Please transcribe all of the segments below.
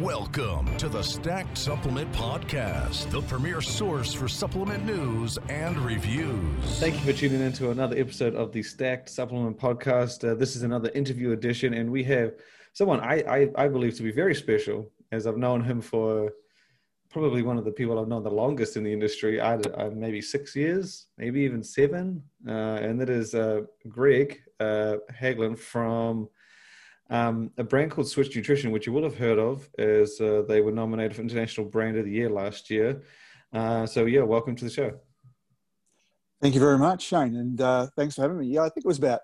Welcome to the Stacked Supplement Podcast, the premier source for supplement news and reviews. Thank you for tuning in to another episode of the Stacked Supplement Podcast. Uh, this is another interview edition, and we have someone I, I, I believe to be very special, as I've known him for probably one of the people I've known the longest in the industry. I, I maybe six years, maybe even seven, uh, and that is uh, Greg uh, Hagelin from um, a brand called Switch Nutrition, which you will have heard of, as uh, they were nominated for International Brand of the Year last year. Uh, so, yeah, welcome to the show. Thank you very much, Shane, and uh, thanks for having me. Yeah, I think it was about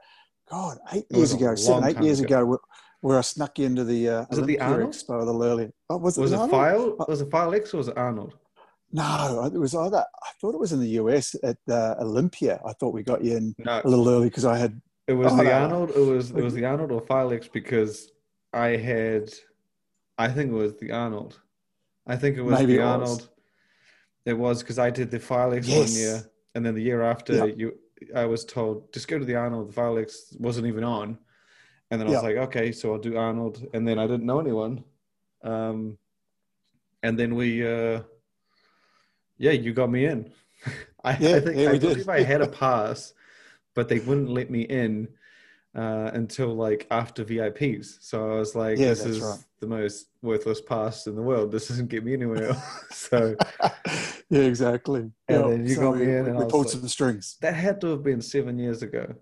God eight years ago, seven eight years ago, ago, where I snuck you into the uh, was Olympia it the Arnold? Expo a little earlier. Oh, was it, was it File? Was it Filex or was it Arnold? No, it was either. I thought it was in the US at uh, Olympia. I thought we got you in no. a little early because I had it was oh, the no. Arnold. It was it was the Arnold or Filex because I had, I think it was the Arnold. I think it was Maybe the it Arnold. Was. It was because I did the Filex yes. one year, and then the year after yep. you, I was told just go to the Arnold. The Filex wasn't even on, and then I was yep. like, okay, so I'll do Arnold, and then I didn't know anyone, um, and then we, uh, yeah, you got me in. I, yeah, I think yeah, I believe I had a pass but they wouldn't let me in uh, until like after VIPs. So I was like, yeah, this is right. the most worthless pass in the world. This doesn't get me anywhere. so yeah, exactly. And yep. then you so got me in, and we pulled like, some strings. That had to have been seven years ago.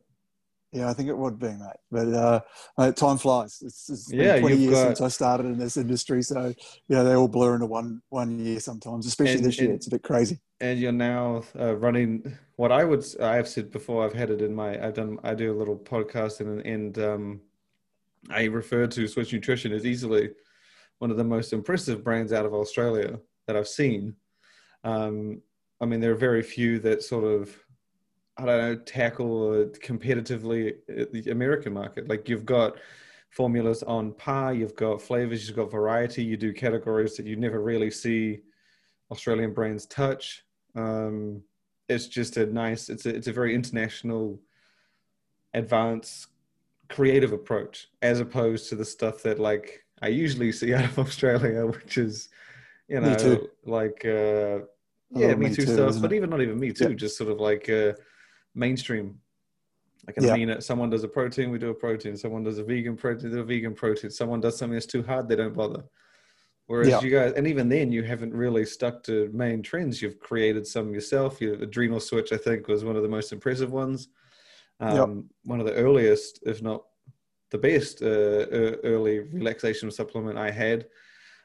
Yeah, I think it would be, mate. But uh, time flies. It's, it's been yeah, 20 years got... since I started in this industry. So, you know, they all blur into one one year sometimes, especially and, this year. And, it's a bit crazy. And you're now uh, running what I would, I have said before, I've had it in my, I've done, I do a little podcast and, and um, I refer to Switch Nutrition as easily one of the most impressive brands out of Australia that I've seen. Um, I mean, there are very few that sort of I don't know, tackle competitively the American market. Like you've got formulas on par, you've got flavors, you've got variety, you do categories that you never really see Australian brands touch. Um, it's just a nice, it's a, it's a very international, advanced, creative approach as opposed to the stuff that like I usually see out of Australia, which is, you know, like, uh, yeah, oh, me, me, too, too stuff, but even not even me too, yeah. just sort of like, uh, mainstream. Like I yeah. mean, it. someone does a protein, we do a protein. Someone does a vegan protein, do a vegan protein. Someone does something that's too hard, they don't bother. Whereas yeah. you guys, and even then, you haven't really stuck to main trends. You've created some yourself. Your adrenal switch, I think, was one of the most impressive ones. Um, yep. One of the earliest, if not the best, uh, early relaxation supplement I had.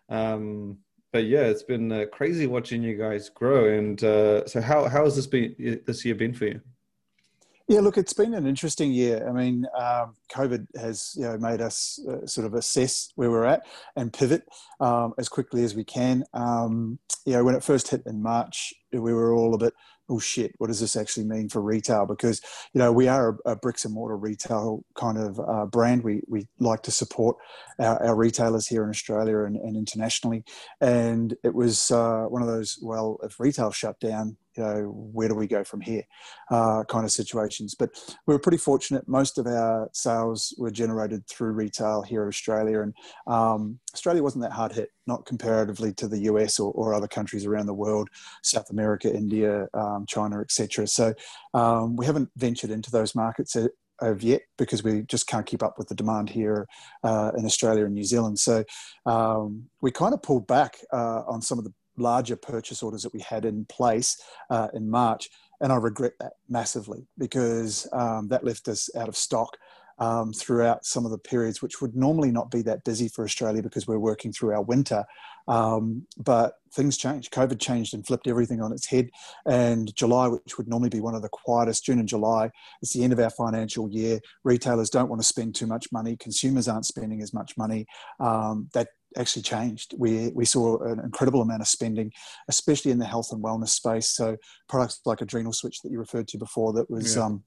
Um, but yeah, it's been uh, crazy watching you guys grow. And uh, so, how how has this been this year been for you? Yeah, look, it's been an interesting year. I mean, um, COVID has you know made us uh, sort of assess where we're at and pivot um, as quickly as we can. Um, you know, when it first hit in March, we were all a bit, oh shit, what does this actually mean for retail? Because you know we are a, a bricks and mortar retail kind of uh, brand. We we like to support our, our retailers here in Australia and, and internationally, and it was uh, one of those. Well, if retail shut down, you know, where do we go from here uh, kind of situations. But we were pretty fortunate. Most of our sales were generated through retail here in Australia. And um, Australia wasn't that hard hit, not comparatively to the US or, or other countries around the world, South America, India, um, China, etc. So um, we haven't ventured into those markets of yet because we just can't keep up with the demand here uh, in Australia and New Zealand. So um, we kind of pulled back uh, on some of the larger purchase orders that we had in place uh, in March. And I regret that massively because um, that left us out of stock um, throughout some of the periods, which would normally not be that busy for Australia because we're working through our winter. Um, but things changed. COVID changed and flipped everything on its head. And July, which would normally be one of the quietest, June and July, it's the end of our financial year. Retailers don't want to spend too much money. Consumers aren't spending as much money. Um, that actually changed. We, we saw an incredible amount of spending, especially in the health and wellness space. So products like Adrenal Switch that you referred to before that was yeah. um,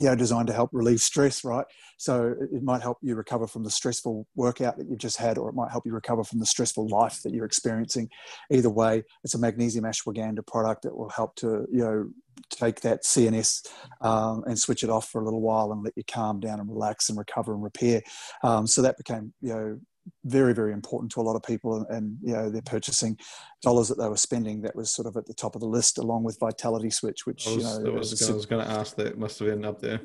you know, designed to help relieve stress, right? So it might help you recover from the stressful workout that you've just had, or it might help you recover from the stressful life that you're experiencing. Either way, it's a magnesium ashwagandha product that will help to, you know, take that CNS um, and switch it off for a little while and let you calm down and relax and recover and repair. Um, so that became, you know, very, very important to a lot of people, and, and, you know, their purchasing dollars that they were spending. That was sort of at the top of the list, along with Vitality Switch, which was, you know, was, was, was going to ask that. Must have been up there.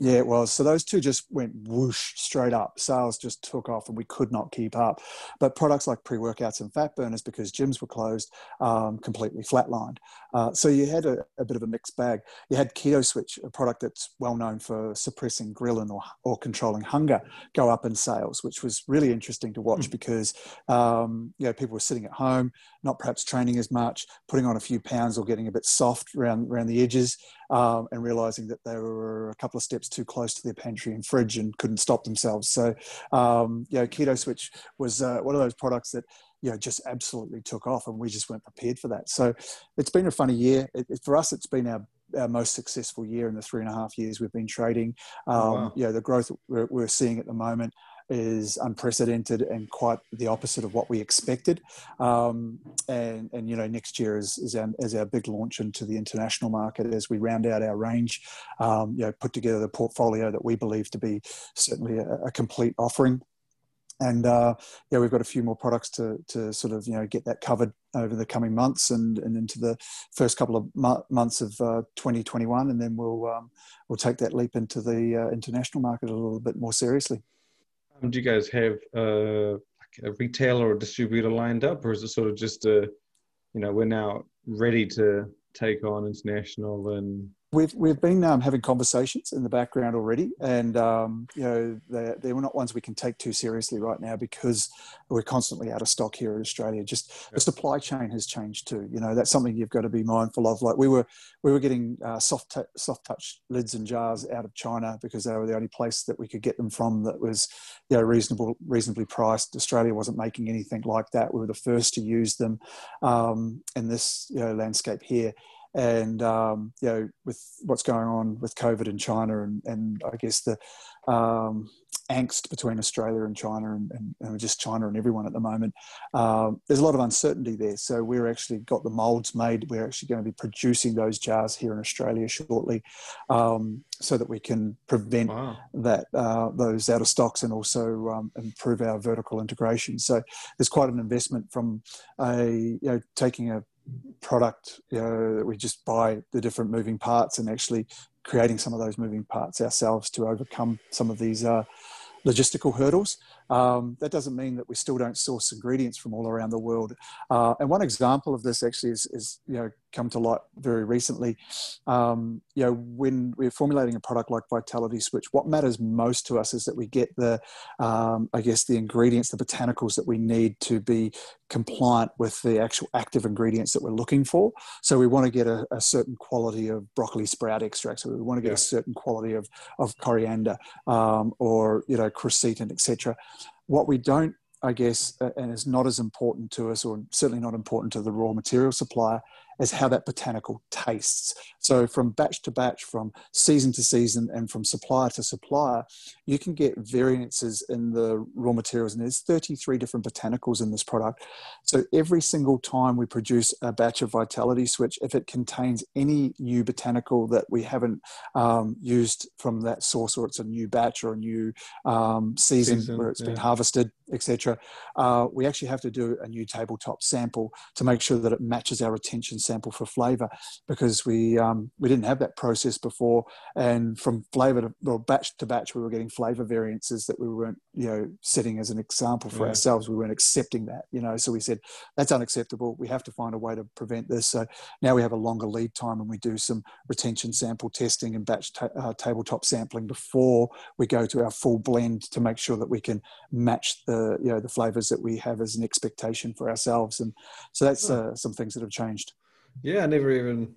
Yeah, it was. So those two just went whoosh straight up. Sales just took off and we could not keep up. But products like pre workouts and fat burners, because gyms were closed, um, completely flatlined. Uh, so you had a, a, bit of a mixed bag. You had Keto Switch, a product that's well known for suppressing ghrelin or, or controlling hunger, go up in sales, which was really interesting to watch mm. because um, you know, people were sitting at home, not perhaps training as much, putting on a few pounds or getting a bit soft around, around the edges um, and realizing that they were a couple of steps too close to their pantry and fridge and couldn't stop themselves. So, um, you know, Keto Switch was uh, one of those products that you know just absolutely took off, and we just weren't prepared for that. So, it's been a funny year. It, it, for us, it's been our our most successful year in the three and a half years we've been trading. Oh, um, wow. You know, the growth we're, we're seeing at the moment is unprecedented and quite the opposite of what we expected. Um, and, and, you know, next year is, is, our, is our big launch into the international market as we round out our range, um, you know, put together the portfolio that we believe to be certainly a, a complete offering and uh, yeah, we've got a few more products to to sort of you know get that covered over the coming months and, and into the first couple of mo- months of uh, 2021, and then we'll um, we'll take that leap into the uh, international market a little bit more seriously. Um, do you guys have uh, a retailer or distributor lined up, or is it sort of just a, you know, we're now ready to take on international and We've we've been um, having conversations in the background already, and um, you know they're, they're not ones we can take too seriously right now because we're constantly out of stock here in Australia. Just yeah. the supply chain has changed too. You know that's something you've got to be mindful of. Like we were we were getting uh, soft t- soft touch lids and jars out of China because they were the only place that we could get them from that was you know reasonable reasonably priced. Australia wasn't making anything like that. We were the first to use them um, in this you know landscape here and um, you know with what's going on with COVID in China and, and I guess the um, angst between Australia and China and, and, and, just China and everyone at the moment, um, there's a lot of uncertainty there. So we're actually got the molds made. We're actually going to be producing those jars here in Australia shortly, um, so that we can prevent wow. that uh, those out of stocks and also um, improve our vertical integration. So there's quite an investment from a you know taking a product you know, that we just buy the different moving parts and actually creating some of those moving parts ourselves to overcome some of these uh, logistical hurdles. Um, that doesn't mean that we still don't source ingredients from all around the world. Uh, and one example of this actually is, is, you know, come to light very recently. Um, you know, when we're formulating a product like Vitality Switch, what matters most to us is that we get the, um, I guess, the ingredients, the botanicals that we need to be compliant with the actual active ingredients that we're looking for. So we want to get a, a certain quality of broccoli sprout extract. So we want to get yeah. a certain quality of, of coriander um, or, you know, quercetin, etc. What we don't, I guess, and is not as important to us, or certainly not important to the raw material supplier, is how that botanical tastes. So, from batch to batch, from season to season, and from supplier to supplier, you can get variances in the raw materials. And there's 33 different botanicals in this product. So, every single time we produce a batch of Vitality Switch, if it contains any new botanical that we haven't um, used from that source, or it's a new batch or a new um, season, season, where it's yeah. been harvested, etc., uh, we actually have to do a new tabletop sample to make sure that it matches our retention sample for flavor because we um, we didn't have that process before, and from flavor to well, batch to batch, we were getting flavor variances that we weren't you know setting as an example for yeah. ourselves. We weren't accepting that, you know. So we said that's unacceptable. We have to find a way to prevent this. So now we have a longer lead time, and we do some retention sample testing and batch ta- uh, tabletop sampling before we go to our full blend to make sure that we can match the you know the flavors that we have as an expectation for ourselves. And so that's uh, some things that have changed. Yeah, I never even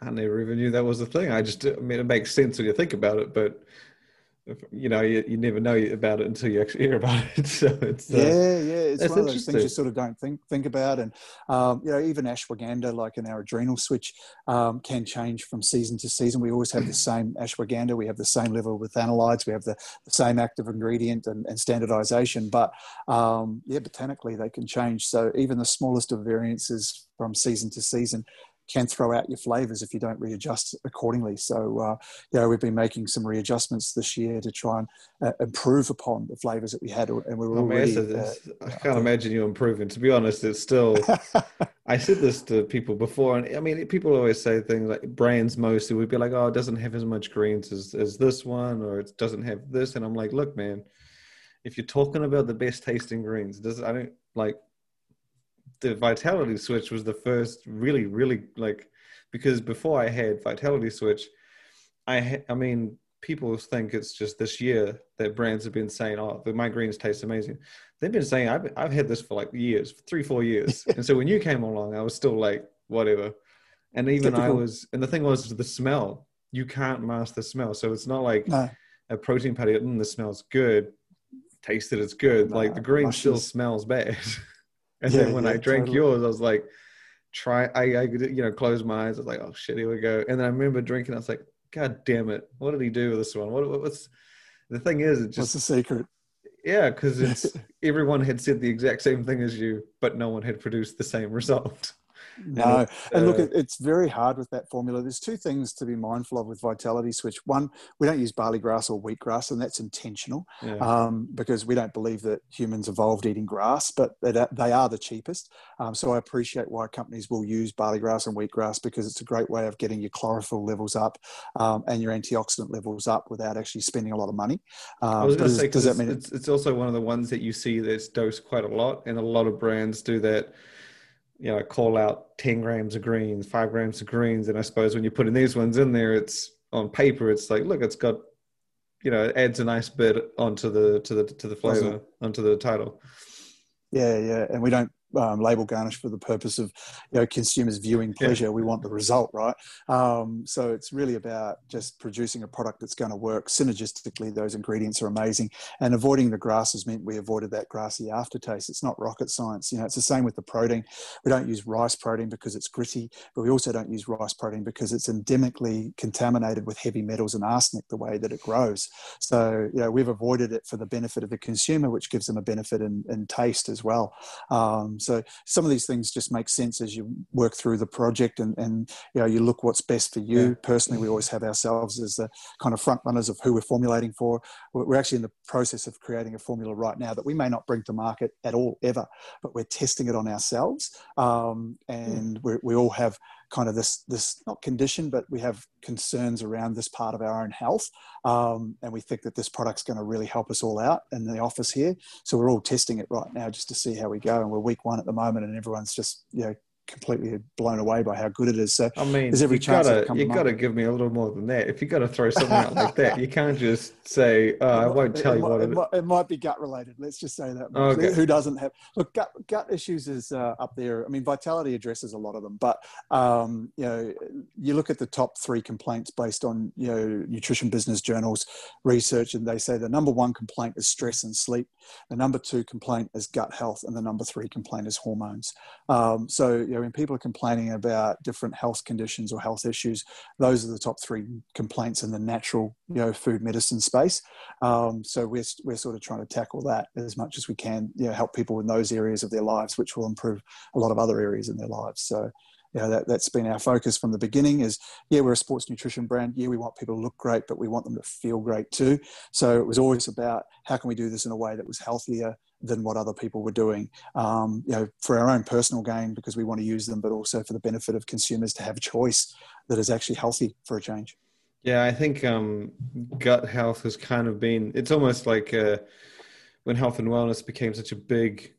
I never even knew that was a thing. I just I mean it makes sense when you think about it, but you know you, you never know about it until you actually hear about it. So it's uh, yeah, yeah, it's one of those things you sort of don't think think about, and um, you know even ashwagandha, like in our adrenal switch, um, can change from season to season. We always have the same ashwagandha, we have the same level with analytes, we have the, the same active ingredient and, and standardization, but um, yeah, botanically they can change. So even the smallest of variances from season to season can throw out your flavors if you don't readjust accordingly. So, uh, yeah, we've been making some readjustments this year to try and uh, improve upon the flavors that we had, and we were oh, already. Uh, I can't imagine you improving. To be honest, it's still. I said this to people before, and I mean, people always say things like brands mostly would be like, "Oh, it doesn't have as much greens as, as this one, or it doesn't have this," and I'm like, "Look, man." If you're talking about the best tasting greens, does I don't like the vitality switch was the first really really like because before i had vitality switch i ha- i mean people think it's just this year that brands have been saying oh the my greens taste amazing. They've been saying i've, I've had this for like years three four years. And so when you came along i was still like whatever. And even i was and the thing was the smell you can't mask the smell. So it's not like no. a protein patty mm, the smells good tasted it's good. No, like the green still smells bad And yeah, then when yeah, I drank totally. yours, I was like, try. I, I, you know, close my eyes. I was like, oh shit, here we go. And then I remember drinking. I was like, God damn it, what did he do with this one? What, what's the thing is? It just what's the secret? Yeah, because it's everyone had said the exact same thing as you, but no one had produced the same result. No, and, and look, uh, it's very hard with that formula. There's two things to be mindful of with Vitality Switch. One, we don't use barley grass or wheat grass, and that's intentional yeah. um, because we don't believe that humans evolved eating grass, but they are the cheapest. Um, so I appreciate why companies will use barley grass and wheat grass because it's a great way of getting your chlorophyll levels up um, and your antioxidant levels up without actually spending a lot of money. I was um, going to say, does that mean it's, it's also one of the ones that you see that's dosed quite a lot, and a lot of brands do that you know call out 10 grams of greens 5 grams of greens. And i suppose when you're putting these ones in there it's on paper it's like look it's got you know it adds a nice bit onto the to the to the flavor onto the title. Yeah yeah. And we don't um, label garnish for the purpose of you know consumers viewing pleasure. Yeah. We want the result, right? Um, so it's really about just producing a product that's going to work synergistically. Those ingredients are amazing, and avoiding the grasses meant we avoided that grassy aftertaste. It's not rocket science, you know. It's the same with the protein. We don't use rice protein because it's gritty, but we also don't use rice protein because it's endemically contaminated with heavy metals and arsenic the way that it grows. So you know we've avoided it for the benefit of the consumer, which gives them a benefit in, in taste as well. Um, so some of these things just make sense as you work through the project and, and you know you look what's best for you. Yeah. Personally, we always have ourselves as the kind of front runners of who we're formulating for. We're actually in the process of creating a formula right now that we may not bring to market at all ever, but we're testing it on ourselves, um, and we we all have kind of this this not condition, but we have concerns around this part of our own health, um, and we think that this product's going to really help us all out in the office here. So we're all testing it right now just to see how we go, and we're week one at the moment, and everyone's just you know completely blown away by how good it is. So I mean, there's every you chance gotta, you got to give me a little more than that. If you've got to throw something out like that, you can't just say, oh, "I won't tell it you might, what it, might, it might be gut related." Let's just say that. Okay. Who doesn't have look gut gut issues is uh, up there. I mean, Vitality addresses a lot of them, but um, you know, you look at the top three complaints based on you know nutrition business journals research, and they say the number one complaint is stress and sleep, the number two complaint is gut health, and the number three complaint is hormones. Um, so you know, when people are complaining about different health conditions or health issues, those are the top three complaints in the natural, you know, food medicine space. Um, so we're we're sort of trying to tackle that as much as we can, you know, help people in those areas of their lives, which will improve a lot of other areas in their lives. So you know, that, that's been our focus from the beginning is, yeah, we're a sports nutrition brand. Yeah, we want people to look great, but we want them to feel great too. So it was always about how can we do this in a way that was healthier, than what other people were doing. Um, you know, for our own personal gain because we want to use them, but also for the benefit of consumers to have a choice that is actually healthy for a change. Yeah, I think um, gut health has kind of been. It's almost like uh, when health and wellness became such a big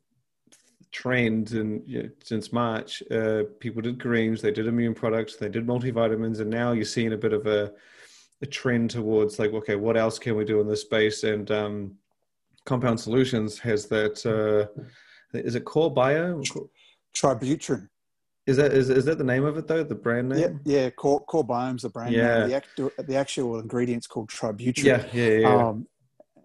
trend and you know, since March, uh, people did greens, they did immune products, they did multivitamins, and now you're seeing a bit of a, a trend towards like, okay, what else can we do in this space? And um, Compound Solutions has that. Uh, is it Core Bio? Tributyrin. Is that is, is that the name of it though? The brand name? Yeah, yeah. Core Core Biome's the brand yeah. name. The actual the actual ingredients called Tributyrin. Yeah, yeah, yeah. Um,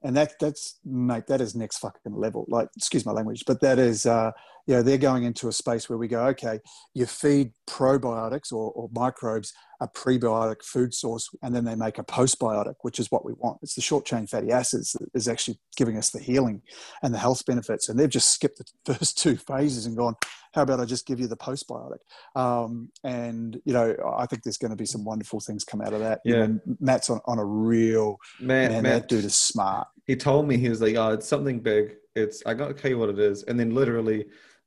and that that's mate, that is next fucking level. Like, excuse my language, but that is uh, you know they're going into a space where we go, okay, you feed probiotics or, or microbes a prebiotic food source, and then they make a postbiotic, which is what we want. It's the short chain fatty acids that is actually giving us the healing and the health benefits. And they've just skipped the first two phases and gone, how about I just give you the postbiotic? Um, and you know, I think there's going to be some wonderful things come out of that. Yeah, you know, Matt's on, on a real Matt, man. Matt, that dude is smart. He told me he was like, "Oh, it's something big. It's I got to tell you what it is." And then literally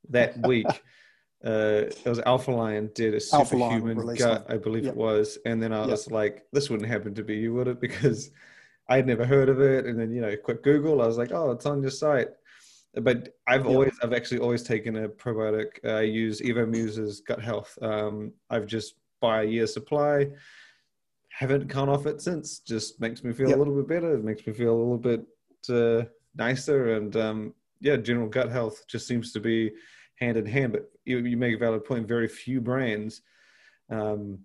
that week. Uh, it was Alpha Lion did a superhuman gut, I believe yep. it was, and then I yep. was like, "This wouldn't happen to be you, would it?" Because I'd never heard of it, and then you know, quick Google, I was like, "Oh, it's on your site." But I've yep. always, I've actually always taken a probiotic. I use Evomuse's Gut Health. Um, I've just buy a year supply. Haven't gone off it since. Just makes me feel a little bit better. It makes me feel a little bit uh, nicer, and um, yeah, general gut health just seems to be hand in hand. But you, you make a valid point. Very few brands. Um,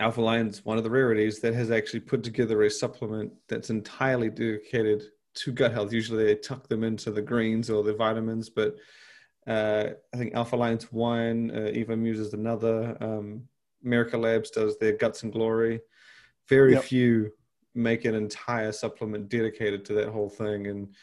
Alpha Lion's one of the rarities that has actually put together a supplement that's entirely dedicated to gut health. Usually they tuck them into the greens or the vitamins, but uh, I think Alpha Lion's one, uh, is another. Um, Miracle Labs does their Guts and Glory. Very yep. few make an entire supplement dedicated to that whole thing, and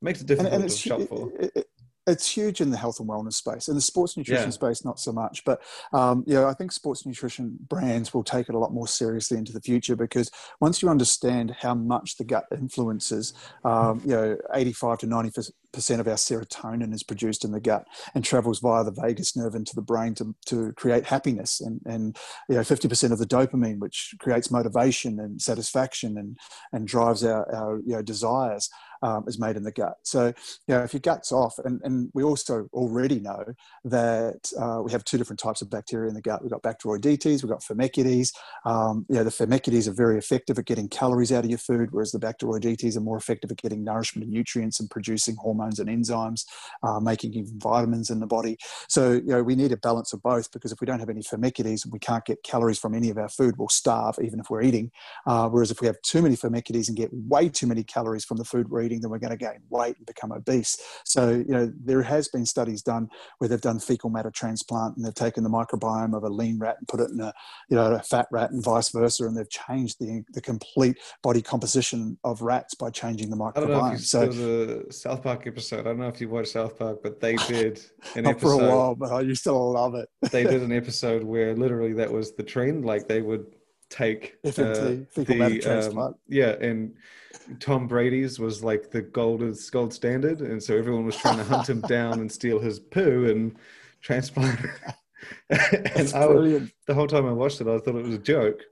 makes it difficult and, and to shop for. It, it's huge in the health and wellness space in the sports nutrition yeah. space not so much but um, you know i think sports nutrition brands will take it a lot more seriously into the future because once you understand how much the gut influences um, you know 85 to 90 percent of our serotonin is produced in the gut and travels via the vagus nerve into the brain to, to create happiness and, and you know 50% of the dopamine which creates motivation and satisfaction and, and drives our, our you know, desires um, is made in the gut. So, you know, if your gut's off, and, and we also already know that uh, we have two different types of bacteria in the gut. We've got Bacteroidetes, we've got Firmicutes. Um, you know, the Firmicutes are very effective at getting calories out of your food, whereas the Bacteroidetes are more effective at getting nourishment and nutrients and producing hormones and enzymes, uh, making even vitamins in the body. So, you know, we need a balance of both because if we don't have any Firmicutes and we can't get calories from any of our food, we'll starve even if we're eating. Uh, whereas if we have too many Firmicutes and get way too many calories from the food we're eating, then we're going to gain weight and become obese. So, you know, there has been studies done where they've done fecal matter transplant and they've taken the microbiome of a lean rat and put it in a, you know, a fat rat and vice versa, and they've changed the the complete body composition of rats by changing the microbiome. so was South Park episode. I don't know if you watched South Park, but they did an Not episode. for a while, but I used to love it. they did an episode where literally that was the trend. Like they would take uh, the um, yeah and Tom Brady's was like the gold gold standard, and so everyone was trying to hunt him down and steal his poo and transplant. and I was, the whole time I watched it, I thought it was a joke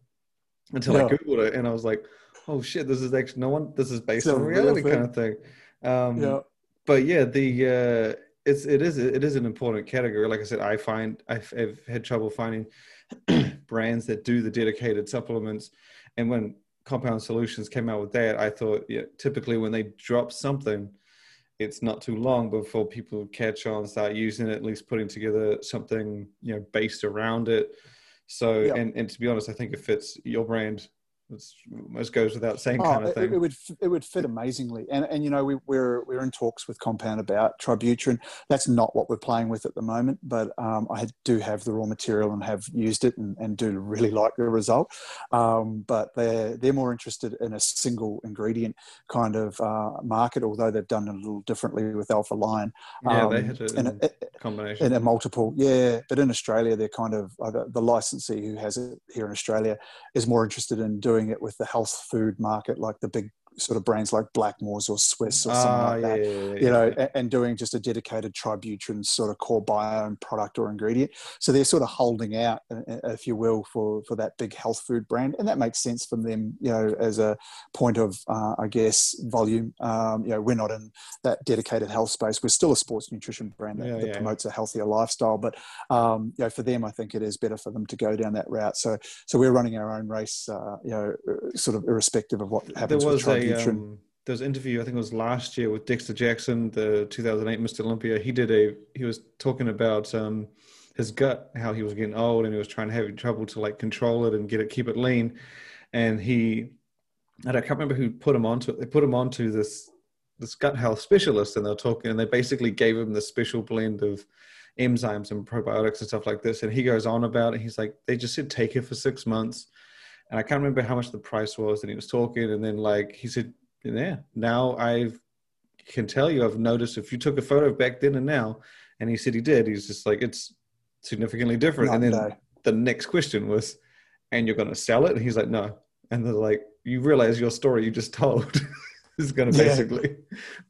until yeah. I googled it, and I was like, "Oh shit, this is actually no one. This is based it's on reality kind of thing." Um, yeah. But yeah, the uh, it's it is it is an important category. Like I said, I find I've, I've had trouble finding brands that do the dedicated supplements, and when Compound Solutions came out with that, I thought yeah, typically when they drop something, it's not too long before people catch on, start using it, at least putting together something you know based around it. So, and and to be honest, I think it fits your brand it's almost goes without saying, oh, kind of thing. It, it, would it would fit amazingly, and and you know we, we're we're in talks with Compound about Tributyrin. That's not what we're playing with at the moment, but um, I do have the raw material and have used it and, and do really like the result. Um, but they're they're more interested in a single ingredient kind of uh, market, although they've done it a little differently with Alpha Lion. Yeah, um, they had a, in a, combination in a multiple. Yeah, but in Australia, they're kind of uh, the, the licensee who has it here in Australia is more interested in doing doing it with the health food market, like the big sort of brands like Blackmores or Swiss or something ah, like that, yeah, yeah, you know, and, and, doing just a dedicated Tributyrin sort of core biome product or ingredient. So they're sort of holding out, uh, uh, if you will, for, for that big health food brand. And that makes sense from them, you know, as a point of, uh, I guess, volume. Um, you know, we're not in that dedicated health space. We're still a sports nutrition brand that, that promotes a healthier lifestyle. But, um, you know, for them, I think it is better for them to go down that route. So, so we're running our own race, uh, you know, uh, sort of irrespective of what happens There was with Tributyrin um, an interview I think it was last year with Dexter Jackson, the 2008 Mr. Olympia. He did a he was talking about um, his gut, how he was getting old and he was trying to have trouble to like control it and get it keep it lean, and he and I can't remember who put him onto it. They put him onto this this gut health specialist, and they're talking, and they basically gave him the special blend of enzymes and probiotics and stuff like this. And he goes on about it. He's like, they just said take it for six months. And I can't remember how much the price was. And he was talking, and then like he said, yeah, now I can tell you, I've noticed if you took a photo back then and now, and he said he did. He's just like it's significantly different. and then no. the next question was, and you're going to sell it? And he's like, no. And they're like, you realize your story you just told is going to Yeah. basically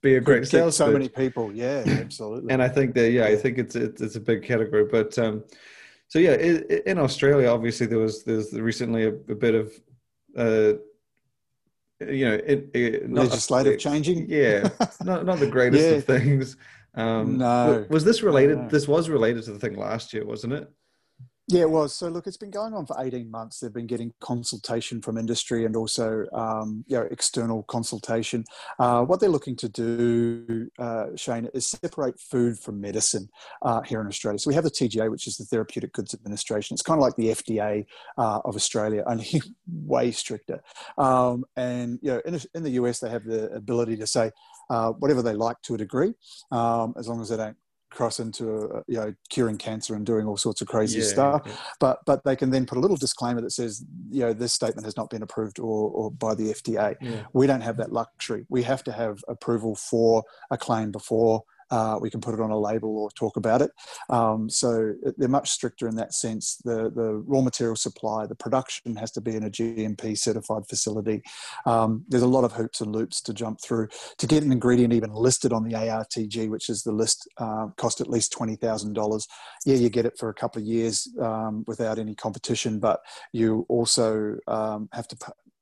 be a great Get sales so pitch. many people. Yeah, absolutely. and I think that yeah, I think it's it's, it's a big category. But um, so yeah, i i- in Australia, obviously there was there's recently a, a bit of uh, you know it, it, not- Legislative changing. Yeah, not not the greatest Yeah. of things. Um, No. was this related? This was related to the thing last year, wasn't it? Yeah, it was. So look, it's been going on for 18 months. They've been getting consultation from industry and also, um, you know, external consultation. Uh, what they're looking to do, uh, Shane, is separate food from medicine uh, here in Australia. So we have the TGA, which is the Therapeutic Goods Administration. It's kind of like the FDA uh, of Australia, only way stricter. Um, and you know, in, in the US, they have the ability to say uh, whatever they like to a degree, um, as long as they don't cross into uh, you know curing cancer and doing all sorts of crazy Yeah, stuff yeah. but but they can then put a little disclaimer that says you know this statement has not been approved or, or by the FDA Yeah. we don't have that luxury we have to have approval for a claim before uh, we can put it on a label or talk about it. Um, so they're much stricter in that sense. The the raw material supply the production has to be in a GMP certified facility. Um, there's a lot of hoops and loops to jump through to get an ingredient even listed on the ARTG, which is the list, uh, cost at least twenty thousand dollars. Yeah, you get it for a couple of years um, without any competition, but you also um, have to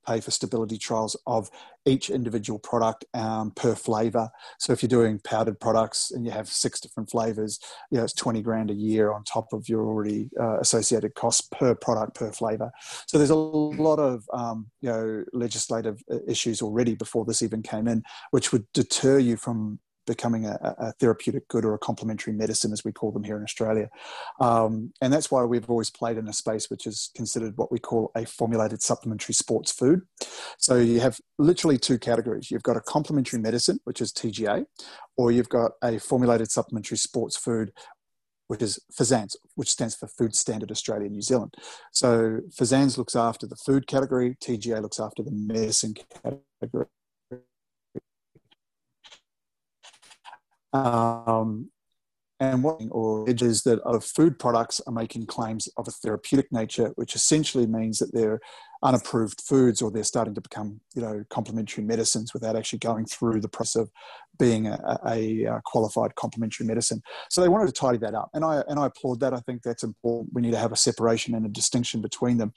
pay for stability trials of each individual product um, per flavor. So if you're doing powdered products and you have six different flavors, you know it's twenty grand a year on top of your already uh, associated costs per product per flavor. So there's a lot of um, you know legislative uh, issues already before this even came in, which would deter you from becoming a, a therapeutic good or a complementary medicine, as we call them here in Australia. Um, and that's why we've always played in a space which is considered what we call a formulated supplementary sports food. So you have literally two categories. You've got a complementary medicine, which is TGA, or you've got a formulated supplementary sports food, which is FSANZ, which stands for Food Standard Australia New Zealand. So FSANZ looks after the food category, TGA looks after the medicine category. Um, and what or edges that of food products are making claims of a therapeutic nature, which essentially means that they're unapproved foods or they're starting to become, you know, complementary medicines without actually going through the process of being a, a, a qualified complementary medicine. So they wanted to tidy that up, and I and I applaud that. I think that's important. We need to have a separation and a distinction between them.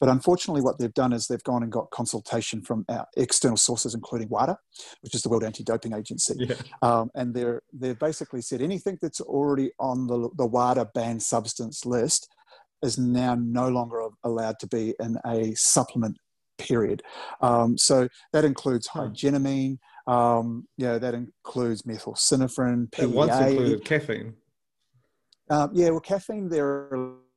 But unfortunately, what they've done is they've gone and got consultation from our external sources, including WADA, which is the World Anti-Doping Agency Yeah. um, and they're they've basically said anything that's already on the the WADA banned substance list is now no longer allowed to be in a supplement period. Um, so that includes Huh. higenamine, um, you know, that includes methylsynephrine, It once included caffeine. Um, yeah, well, caffeine they're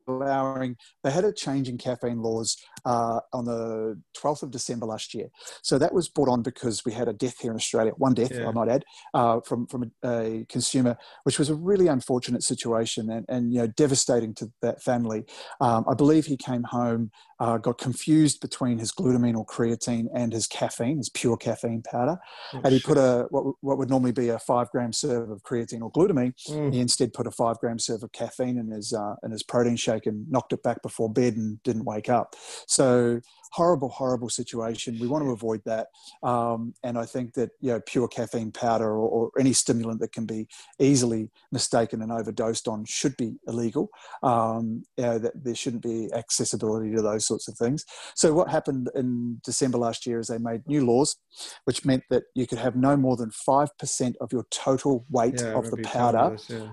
allowing. They had a change in caffeine laws uh, on the 12th of December last year. So that was brought on because we had a death here in Australia, one death, Yeah. I might add, uh, from from a, a consumer, which was a really unfortunate situation and, and you know devastating to that family. Um, I believe he came home, uh, got confused between his glutamine or creatine and his caffeine, his pure caffeine powder, Oh, and he put a what, what would normally be a five gram serve of creatine or glutamine Mm. he instead put a five gram serve of caffeine in his uh, in his protein shake and knocked it back before bed and didn't wake up. So horrible, horrible situation. We want to avoid that. Um, and I think that you know pure caffeine powder or, or any stimulant that can be easily mistaken and overdosed on should be illegal. Um, you know, that there shouldn't be accessibility to those sorts of things. So what happened in December last year is they made new laws, which meant that you could have no more than five percent of your total weight Yeah, of the powder yeah.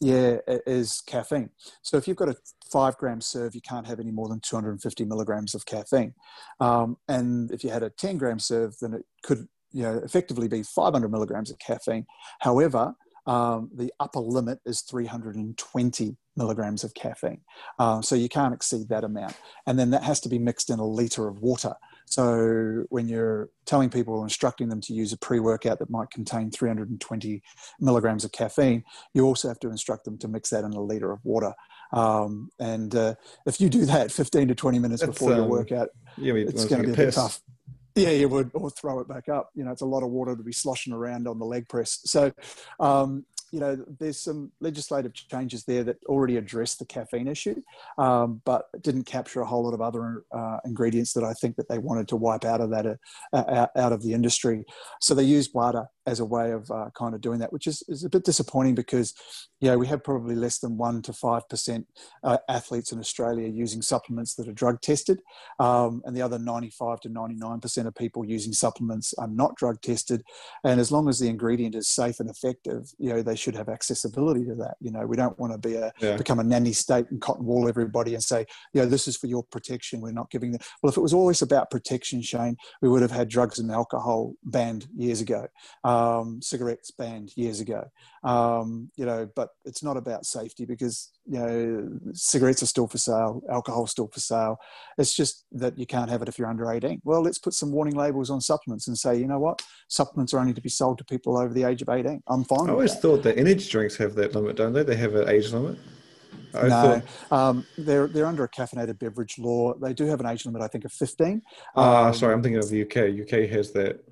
Yeah, it is caffeine. So if you've got a five gram serve, you can't have any more than 250 milligrams of caffeine. Um, and if you had a 10 gram serve, then it could, you know, effectively be 500 milligrams of caffeine. However, um, the upper limit is 320 milligrams of caffeine. Uh, so you can't exceed that amount. And then that has to be mixed in a liter of water. So when you're telling people or instructing them to use a pre-workout that might contain 320 milligrams of caffeine, you also have to instruct them to mix that in a liter of water. Um, and uh, if you do that 15 to 20 minutes That's, before your um, workout, Yeah, it's going to be a bit tough. Yeah, you would, or throw it back up. You know, it's a lot of water to be sloshing around on the leg press. So, um, you know, there's some legislative changes there that already address the caffeine issue, um, but didn't capture a whole lot of other uh, ingredients that I think that they wanted to wipe out of that uh, out, of the industry. So they used WADA as a way of uh, kind of doing that, which is, is a bit disappointing because, you know, we have probably less than one to five percent uh, athletes in Australia using supplements that are drug tested, um, and the other 95 to 99 percent of people using supplements are not drug tested. And as long as the ingredient is safe and effective, you know, they should have accessibility to that. You know, we don't want to be a Yeah. become a nanny state and cotton wool everybody and say, you know, this is for your protection. We're not giving them. Well, if it was always about protection, Shane, we would have had drugs and alcohol banned years ago, um, cigarettes banned years ago. Um, you know, but it's not about safety because you know cigarettes are still for sale, alcohol's still for sale. It's just that you can't have it if you're under 18. Well, let's put some warning labels on supplements and say, you know what, supplements are only to be sold to people over the age of 18. I'm fine. I always that. thought that energy drinks have that limit, don't they? They have an age limit. I no, thought. um, they're they're under a caffeinated beverage law. They do have an age limit, I think, of 15. Ah, Um, sorry, I'm thinking of the UK. UK has that.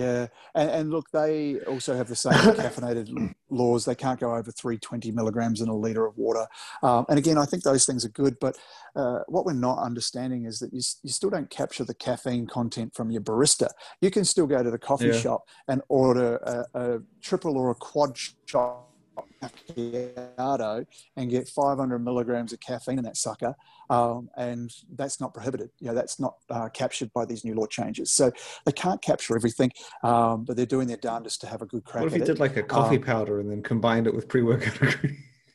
Yeah, and, and look, they also have the same caffeinated laws. They can't go over 320 milligrams in a liter of water. Um, and again, I think those things are good, but uh, what we're not understanding is that you, you still don't capture the caffeine content from your barista. You can still go to the coffee Yeah. shop and order a, a triple or a quad shot macchiato and get 500 milligrams of caffeine in that sucker, um, and that's not prohibited. You know, that's not uh, captured by these new law changes. So they can't capture everything, um, but they're doing their darndest to have a good crack What if you it. did like a coffee Um, powder and then combined it with pre-workout?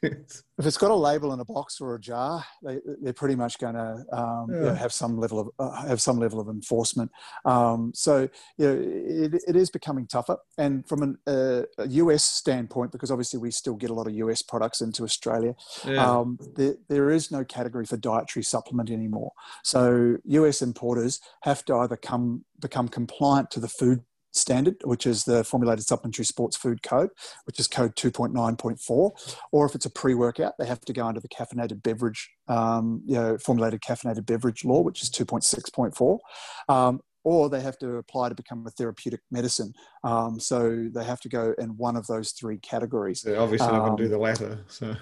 if it's got a label in a box or a jar, they, they're pretty much going to um, you know, have some level of uh, have some level of enforcement. Um, so you know, it, it is becoming tougher. And from an, uh, a US standpoint, because obviously we still get a lot of US products into Australia, Yeah. um, there, there is no category for dietary supplement anymore. So US importers have to either come become compliant to the food standard, which is the Formulated Supplementary Sports Food Code, which is code 2.9.4, or if it's a pre-workout, they have to go under the caffeinated beverage, um, you know, formulated caffeinated beverage law, which is 2.6.4. Um, or they have to apply to become a therapeutic medicine. Um, so they have to go in one of those three categories. They're obviously not going to do um, the latter. So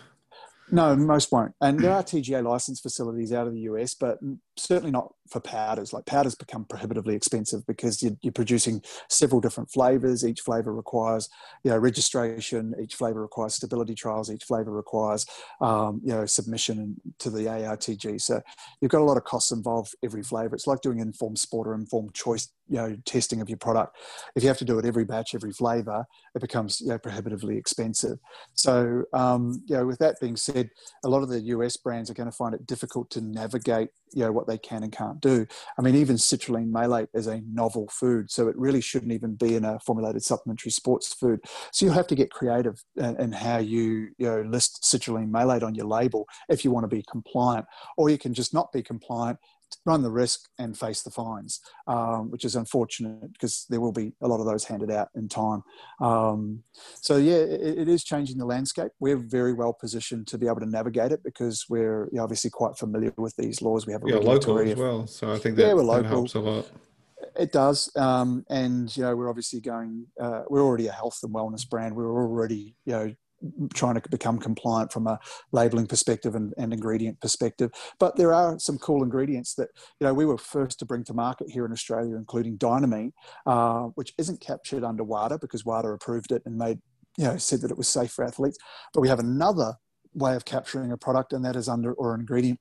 No, most won't. And there are TGA license facilities out of the US, but certainly not for powders. Like powders become prohibitively expensive because you're, you're producing several different flavors. Each flavor requires, you know, registration. Each flavor requires stability trials. Each flavor requires, um, you know, submission to the ARTG. So you've got a lot of costs involved every flavor. It's like doing informed sport or informed choice, you know, testing of your product. If you have to do it every batch, every flavor, it becomes, you know, prohibitively expensive. So, um, you know, with that being said, a lot of the US brands are going to find it difficult to navigate, you know, what they can and can't do. I mean, even citrulline malate is a novel food, so it really shouldn't even be in a formulated supplementary sports food. So you'll have to get creative in, how you, you know, list citrulline malate on your label if you want to be compliant, or you can just not be compliant run the risk and face the fines, um, which is unfortunate because there will be a lot of those handed out in time. Um, so yeah, it, it is changing the landscape. We're very well positioned to be able to navigate it because we're obviously quite familiar with these laws. We have a yeah, local as well. So I think that, Yeah, we're local. helps a lot. it does, um, and you know we're obviously going. Uh, we're already a health and wellness brand. We're already you know trying to become compliant from a labeling perspective and, and ingredient perspective. But there are some cool ingredients that you know we were first to bring to market here in Australia, including Dynamine, uh, which isn't captured under WADA because WADA approved it and made you know said that it was safe for athletes. But we have another way of capturing a product, and that is under or an ingredient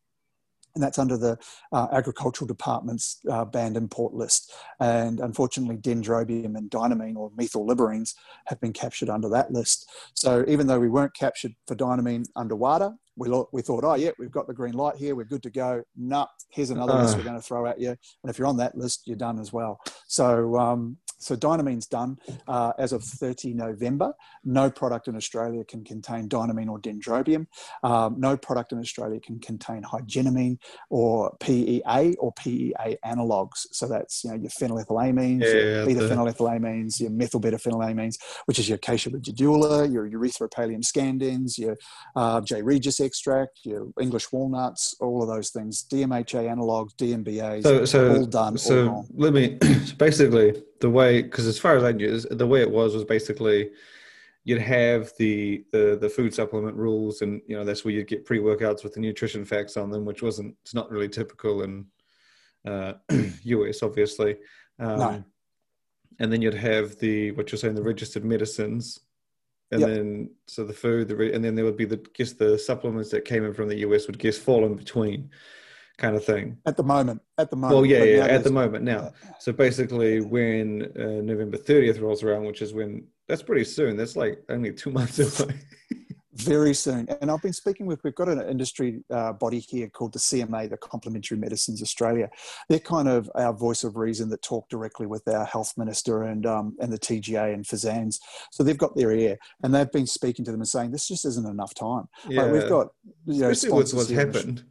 and that's under the uh, agricultural department's uh, banned import list. And unfortunately, dendrobium and dynamine or methyl liberines have been captured under that list. So even though we weren't captured for dynamine under WADA, we, lo- we thought, oh, yeah, we've got the green light here, we're good to go. No, here's another list Ah. we're going to throw at you. And if you're on that list, you're done as well. So, um, so Dynamine's done uh, as of 30 November. No product in Australia can contain Dynamine or Dendrobium. Um, no product in Australia can contain Higenamine or PEA or PEA analogs. So that's you know your phenylethylamines, Yeah, your beta phenylethylamines, your methyl beta phenylamines, which is your acacia rigidula, your erythropallium scandens, your uh, J. regia extract, your English walnuts, all of those things. DMHA analogs, DMBAs, So, so, all done. so gone. let me basically the way because as far as I knew, the way it was was basically you'd have the, the the food supplement rules, and you know that's where you'd get pre workouts with the nutrition facts on them, which wasn't it's not really typical in uh, US, obviously. Um, No. And then you'd have the what you're saying the registered medicines. And Yep. then, so the food, the re- and then there would be the guess the supplements that came in from the US would guess fall in between, kind of thing. At the moment, at the moment. Well, yeah, yeah, at the moment now. So basically, when uh, November 30th rolls around, which is when that's pretty soon, that's like only two months away. Very soon. And I've been speaking with, we've got an industry uh, body here called the CMA, the Complementary Medicines Australia. They're kind of our voice of reason that talk directly with our health minister and, um, and the TGA and FSANZ. So they've got their ear and they've been speaking to them and saying, this just isn't enough time. yeah, Like we've got, you know, especially with what's happened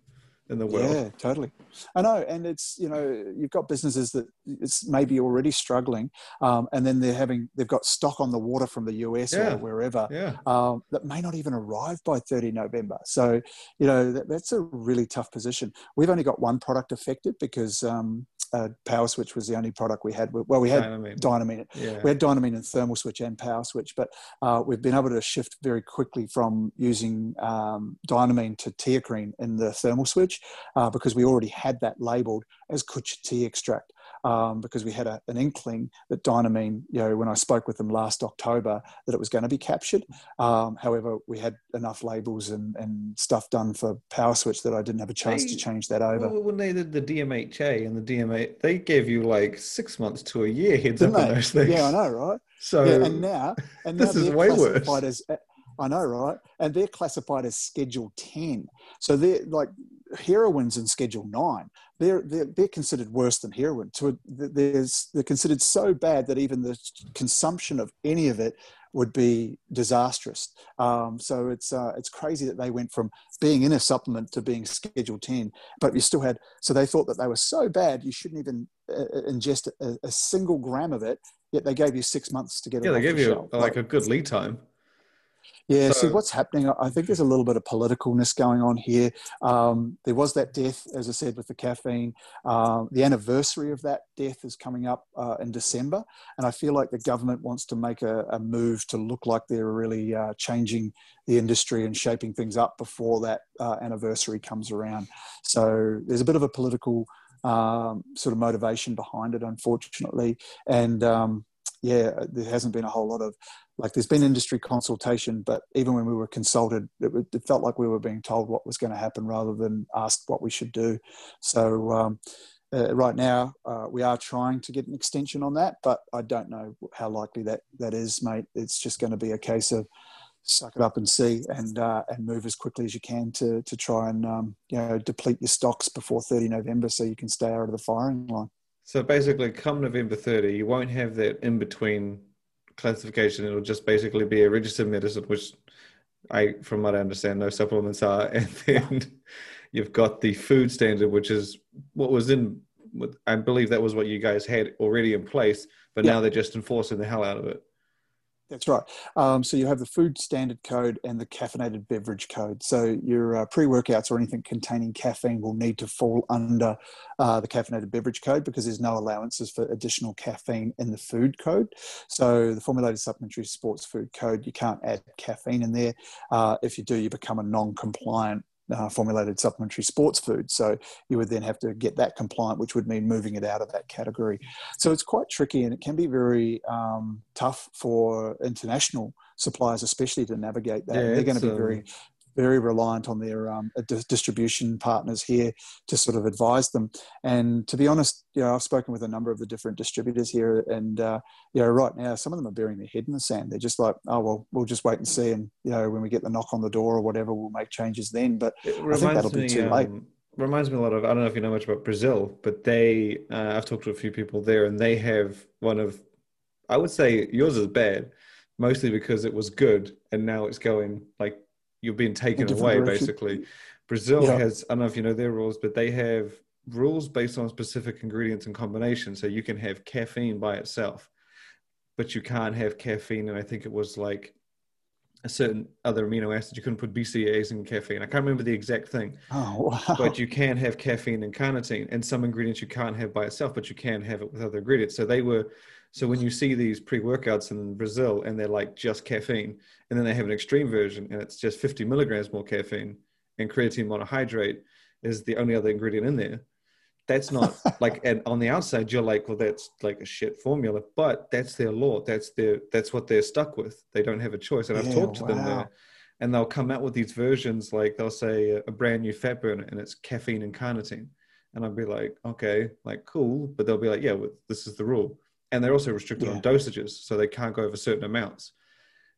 in the world. Yeah, totally. I know, and it's you know you've got businesses that it's maybe already struggling, um, and then they're having they've got stock on the water from the US Yeah. or wherever Yeah, um, that may not even arrive by 30 November. So you know that, that's a really tough position. We've only got one product affected because um, uh, Power Switch was the only product we had. Well, we had mean, Dynamine. yeah, We had Dynamine and Thermal Switch and Power Switch, but uh, we've been able to shift very quickly from using um, Dynamine to Teacrine in the Thermal Switch uh, because we already had that labeled as Kucha tea extract. Um, because we had a, an inkling that Dynamine, you know, when I spoke with them last October, that it was going to be captured. Um, however, we had enough labels and, and stuff done for Power Switch that I didn't have a chance They- to change that over. Well, when they did the DMHA and the DMA, they gave you like six months to a year heads Didn't up on those things. Yeah, I know, right? So yeah, and now and now this is they're way worse. classified as I know, right? And they're classified as Schedule Ten. So they're like heroin's in Schedule Nine. They're they're, they're considered worse than heroin. So there's they're considered so bad that even the consumption of any of it would be disastrous. Um, so it's uh, it's crazy that they went from being in a supplement to being Schedule Ten, but you still had. So they thought that they were so bad you shouldn't even uh, ingest a, a single gram of it. Yet they gave you six months to get it. yeah, they gave the you shelf. like a good lead time. Yeah, see So- what's happening. I think there's a little bit of politicalness going on here. Um, there was that death, as I said, with the caffeine. Um, the anniversary of that death is coming up uh, in December, and I feel like the government wants to make a, a move to look like they're really uh, changing the industry and shaping things up before that uh, anniversary comes around. So there's a bit of a political um, sort of motivation behind it, unfortunately, and um, yeah, there hasn't been a whole lot of like there's been industry consultation, but even when we were consulted, it, it felt like we were being told what was going to happen rather than asked what we should do. So um, uh, right now, uh, we are trying to get an extension on that, but I don't know how likely that that is, mate. It's just going to be a case of suck it up and see, and uh, and move as quickly as you can to to try and um, you know deplete your stocks before 30 November, so you can stay out of the firing line. So basically, come November 30, you won't have that in between classification. It'll just basically be a registered medicine, which I, from what I understand, no supplements are. And then you've got the food standard, which is what was in, I believe that was what you guys had already in place, but Yeah. now they're just enforcing the hell out of it. That's right. Um, so you have the food standard code and the caffeinated beverage code. So your uh, pre-workouts or anything containing caffeine will need to fall under uh, the caffeinated beverage code because there's no allowances for additional caffeine in the food code. So the formulated supplementary sports food code, you can't add caffeine in there. Uh, if you do, you become a non-compliant. Uh, formulated supplementary sports food. So you would then have to get that compliant, which would mean moving it out of that category. So it's quite tricky and it can be very um, tough for international suppliers, especially to navigate that. Yeah, They're going to be um, very, very reliant on their um, uh, distribution partners here to sort of advise them. And to be honest, you know, I've spoken with a number of the different distributors here, and uh, you know, right now some of them are burying their head in the sand. They're just like, oh well, we'll just wait and see, and you know, when we get the knock on the door or whatever, we'll make changes then. But I reminds think that'll me, be too late. um, reminds me a lot of I don't know if you know much about Brazil, but they uh, I've talked to a few people there, and they have one of I would say yours is bad, mostly because it was good and now it's going like you're being taken away direction. basically. Brazil yeah. has I don't know if you know their rules, but they have rules based on specific ingredients and combinations. So you can have caffeine by itself, but you can't have caffeine. And I think it was like a certain other amino acid. You couldn't put BCAAs in caffeine. I can't remember the exact thing. Oh, wow. But you can have caffeine and carnitine, and some ingredients you can't have by itself, but you can have it with other ingredients. So they were. So when you see these pre-workouts in Brazil and they're like just caffeine, and then they have an extreme version and it's just 50 milligrams more caffeine, and creatine monohydrate is the only other ingredient in there that's not like and on the outside you're like well that's like a shit formula but that's their law. That's their that's what they're stuck with. They don't have a choice. And i've talked to wow. them there and they'll come out with these versions like they'll say a, a brand new fat burner and it's caffeine and carnitine. And i'll be like okay like cool. But they'll be like yeah well, this is the rule and they're also restricted yeah. on dosages so they can't go over certain amounts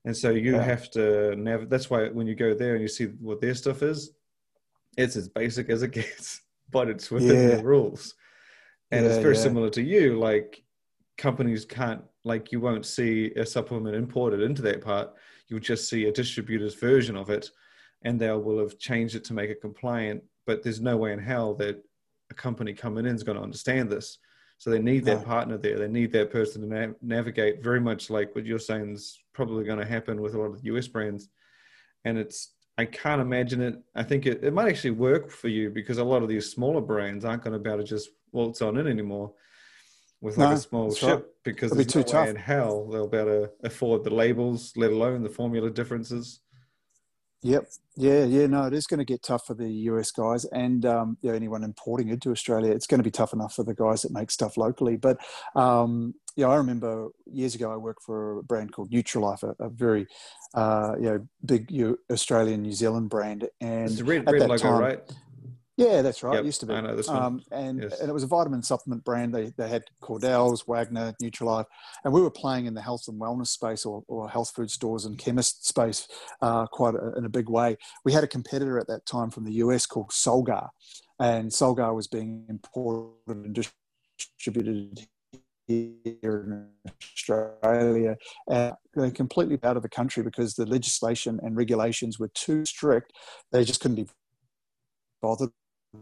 and so you yeah. have to never that's why when you go there and you see what their stuff is it's as basic as it gets but it's within yeah. the rules. And it's very similar to you. Like companies can't, like you won't see a supplement imported into that part. You'll just see a distributor's version of it, and they will have changed it to make it compliant. But there's no way in hell that a company coming in is going to understand this. So they need their partner there. They need that person to na- navigate. Very much like what you're saying is probably going to happen with a lot of the US brands, and it's I can't imagine it. I think it, it might actually work for you because a lot of these smaller brands aren't going to be able to just waltz on in anymore with like no, a small ship right. because It'll there's be too no tough. in hell they'll be able to afford the labels, let alone the formula differences. Yep. Yeah. Yeah. No, it is going to get tough for the US guys and um, yeah, anyone importing into Australia. It's going to be tough enough for the guys that make stuff locally. But um, yeah, I remember years ago I worked for a brand called Nutrilife, a, a very uh, you know big Australian New Zealand brand, and it's a red, red logo, time, right? Yeah, that's right. Yep, it used to be. I know this one. Um, and, yes. and it was a vitamin supplement brand. They, they had Cordell's, Wagner, Nutrilife. And we were playing in the health and wellness space or, or health food stores and chemist space uh, quite a, in a big way. We had a competitor at that time from the US called Solgar. And Solgar was being imported and distributed here in Australia. And they're completely out of the country because the legislation and regulations were too strict. They just couldn't be bothered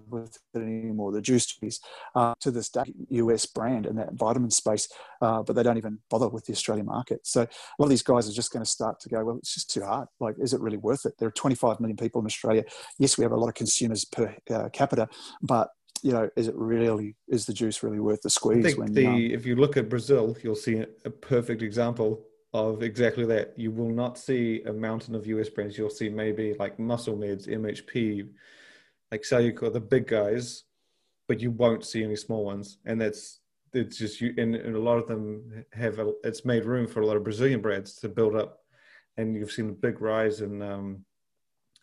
with it anymore. The juice trees uh, to this day, US brand in that vitamin space, uh, but they don't even bother with the Australian market. So a lot of these guys are just going to start to go, well, it's just too hard. Like, is it really worth it? There are 25 million people in Australia. Yes, we have a lot of consumers per uh, capita, but you know, is it really is the juice really worth the squeeze? I think when, the um, if you look at Brazil, you'll see a perfect example of exactly that. You will not see a mountain of US brands. You'll see maybe like Muscle Meds, MHP, like Cellucor, the big guys, but you won't see any small ones. And that's it's just you and, and a lot of them have a, it's made room for a lot of Brazilian brands to build up, and you've seen a big rise in um,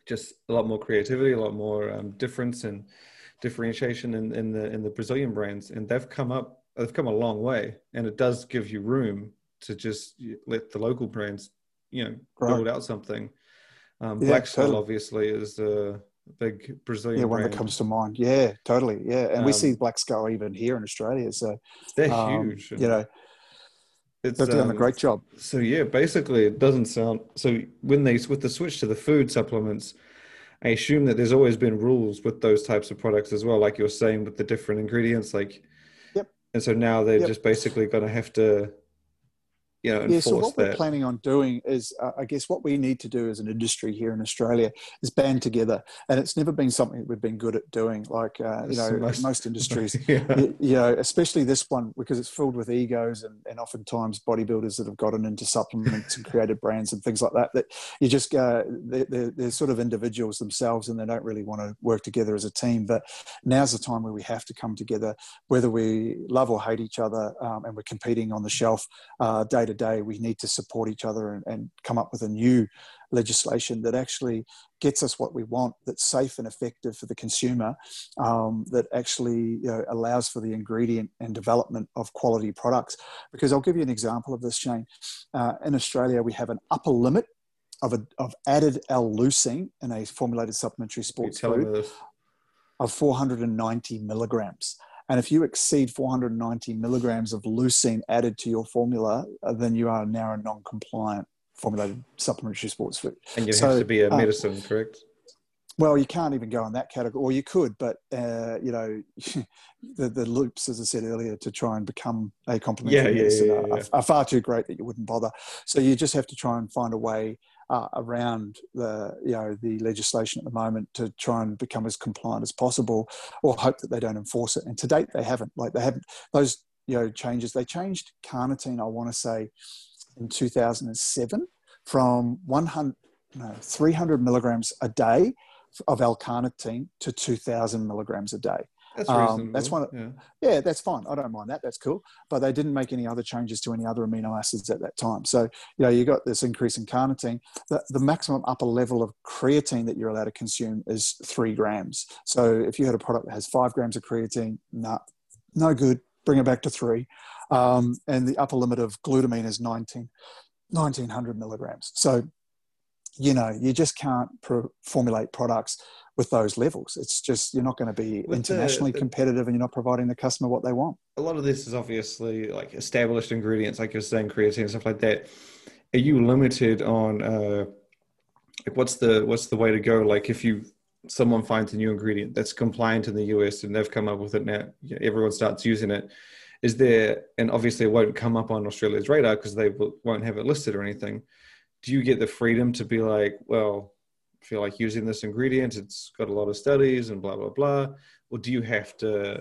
just a lot more creativity, a lot more um, difference and differentiation in, in the in the Brazilian brands, and they've come up they've come a long way, and it does give you room to just let the local brands, you know, right. build out something. Um, yeah, Black totally. obviously is a big Brazilian. Yeah, one brand. that comes to mind. Yeah, totally. Yeah, and um, we see Black Skull even here in Australia. So they're um, huge. You know, it's, they've done um, a great job. So yeah, basically, it doesn't sound so when they with the switch to the food supplements. I assume that there's always been rules with those types of products as well, like you're saying with the different ingredients. Like, yep. And so now they're yep. just basically going to have to you know, yeah, so what that. we're planning on doing is, uh, I guess, what we need to do as an industry here in Australia is band together, and it's never been something we've been good at doing. Like uh, you know, most, most industries, yeah. you, you, know, especially this one because it's filled with egos and, and oftentimes bodybuilders that have gotten into supplements and created brands and things like that. That you just go, they're, they're, they're sort of individuals themselves, and they don't really want to work together as a team. But now's the time where we have to come together, whether we love or hate each other, um, and we're competing on the shelf uh, day to day, we need to support each other and, and come up with a new legislation that actually gets us what we want, that's safe and effective for the consumer, um, that actually you know, allows for the ingredient and development of quality products. Because I'll give you an example of this, Shane. Uh, in Australia, we have an upper limit of, a, of added L-leucine in a formulated supplementary sports food of 490 milligrams. And if you exceed 490 milligrams of leucine added to your formula, uh, then you are now a non-compliant formulated supplementary sports food. And you So, have to be a uh, medicine, correct? Well, you can't even go in that category, or you could, but uh, you know, the, the loops, as I said earlier, to try and become a complementary Yeah, medicine yeah, yeah. are- are far too great that you wouldn't bother. So you just have to try and find a way uh, around the you know the legislation at the moment to try and become as compliant as possible, or hope that they don't enforce it. And to date, they haven't. Like they haven't those you know changes. They changed carnitine. I want to say in 2007 from 100 no 300 milligrams a day of L-carnitine to 2,000 milligrams a day. That's um, that's one of- yeah. Yeah, that's fine. I don't mind that. That's cool. But they didn't make any other changes to any other amino acids at that time. So, you know, you got this increase in carnitine. The, the maximum upper level of creatine that you're allowed to consume is three grams. So if you had a product that has five grams of creatine, nah, no good. Bring it back to three. Um, and the upper limit of glutamine is 19, 1900 milligrams. So, you know, you just can't pro- formulate products with those levels. It's just, you're not going to be With internationally the- competitive and you're not providing the customer what they want. a lot of this is obviously like established ingredients, like you're saying, creatine and stuff like that. Are you limited on uh, like what's the what's the way to go? Like if you someone finds a new ingredient that's compliant in the US and they've come up with it now, everyone starts using it. Is there and obviously it won't come up on Australia's radar because they w- won't have it listed or anything. Do you get the freedom to be like, well, I feel like using this ingredient, it's got a lot of studies and blah blah blah, or do you have to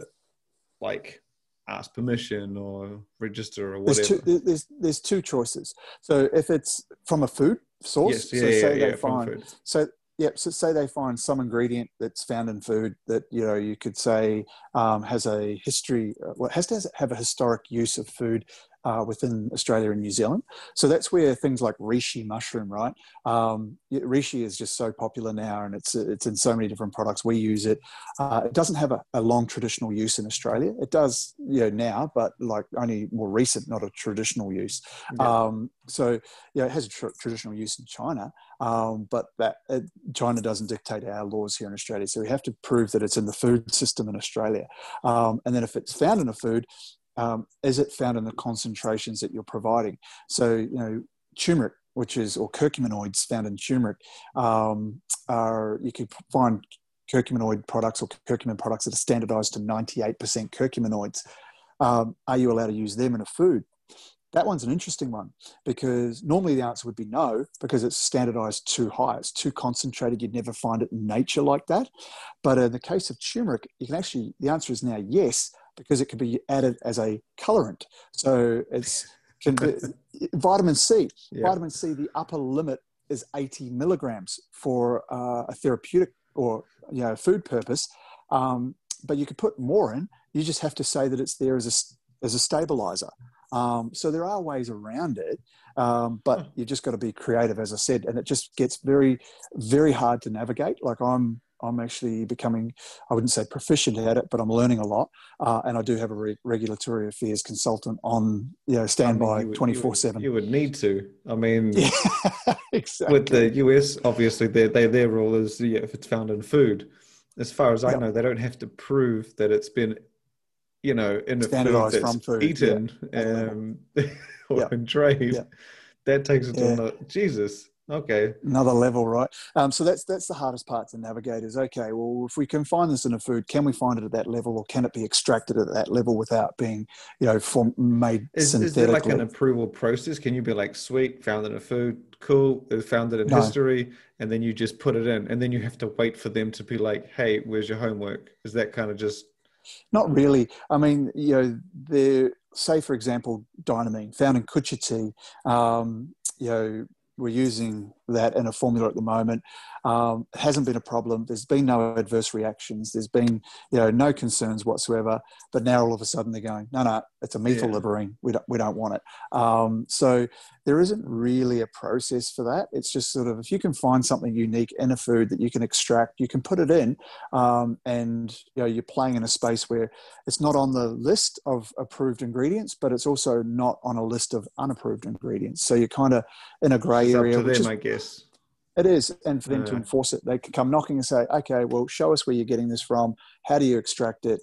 like ask permission or register or There's whatever. two, there's, there's two choices. So if it's from a food source, yes, yeah, so yeah, say yeah, they find, so yep, so say they find some ingredient that's found in food that you know you could say um, has a history, uh, well, has to have a historic use of food uh, within Australia and New Zealand. So that's where things like reishi mushroom, right? Um, reishi is just so popular now, and it's it's in so many different products. We use it. Uh, it doesn't have a, a long traditional use in Australia. It does, you know, now, but like only more recent, not a traditional use. Yeah. Um, so yeah, it has a tr- traditional use in China, um, but that uh, China doesn't dictate our laws here in Australia. So we have to prove that it's in the food system in Australia, um, and then if it's found in a food, um, is it found in the concentrations that you're providing? So you know, turmeric, which is or curcuminoids found in turmeric, um, are you could find curcuminoid products or curcumin products that are standardized to 98% curcuminoids. Um, are you allowed to use them in a food? That one's an interesting one because normally the answer would be no because it's standardized too high. It's too concentrated. You'd never find it in nature like that. But in the case of turmeric, you can actually, the answer is now yes because it can be added as a colorant. So it's can be, vitamin C. Yeah. Vitamin C, the upper limit is 80 milligrams for uh, a therapeutic or you know food purpose. Um, but you could put more in. You just have to say that it's there as a as a stabilizer. Um, so there are ways around it, um, but you just got to be creative, as I said, and it just gets very, very hard to navigate. Like I'm, I'm actually becoming, I wouldn't say proficient at it, but I'm learning a lot, uh, and I do have a re- regulatory affairs consultant on, you know, standby you would- twenty you would- seven. You would need to. I mean, Yeah, exactly. with the US, obviously, their their their rule is yeah, if it's found in food. As far as I Yep. know, they don't have to prove that it's been, you know, in a food that's from food, eaten At a um, or Yep. in trade. Yep. That takes it to Yeah. another. Jesus. Okay. another level, right? Um, so that's that's the hardest part to navigate. Is okay. Well, if we can find this in a food, can we find it at that level, or can it be extracted at that level without being, you know, form, made Is, is there like an approval process? Can you be like, sweet, found it in a food, cool, it found it in No. history, and then you just put it in, and then you have to wait for them to be like, hey, where's your homework? Is that kind of just Not really. I mean, you know, there. Say, for example, dynamine found in kucha tea. Um, you know, we're using that in a formula at the moment. Um, hasn't been a problem. There's been no adverse reactions. There's been, you know, no concerns whatsoever. But now all of a sudden they're going, no, no, it's a methylliberine. We don't, we don't want it. Um, so there isn't really a process for that. It's just sort of if you can find something unique in a food that you can extract, you can put it in, um, and you know you're playing in a space where it's not on the list of approved ingredients, but it's also not on a list of unapproved ingredients. So you're kind of in a grey it's up area, to them, is I guess. It is, and for them to enforce it, they can come knocking and say, "Okay, well, show us where you're getting this from. How do you extract it?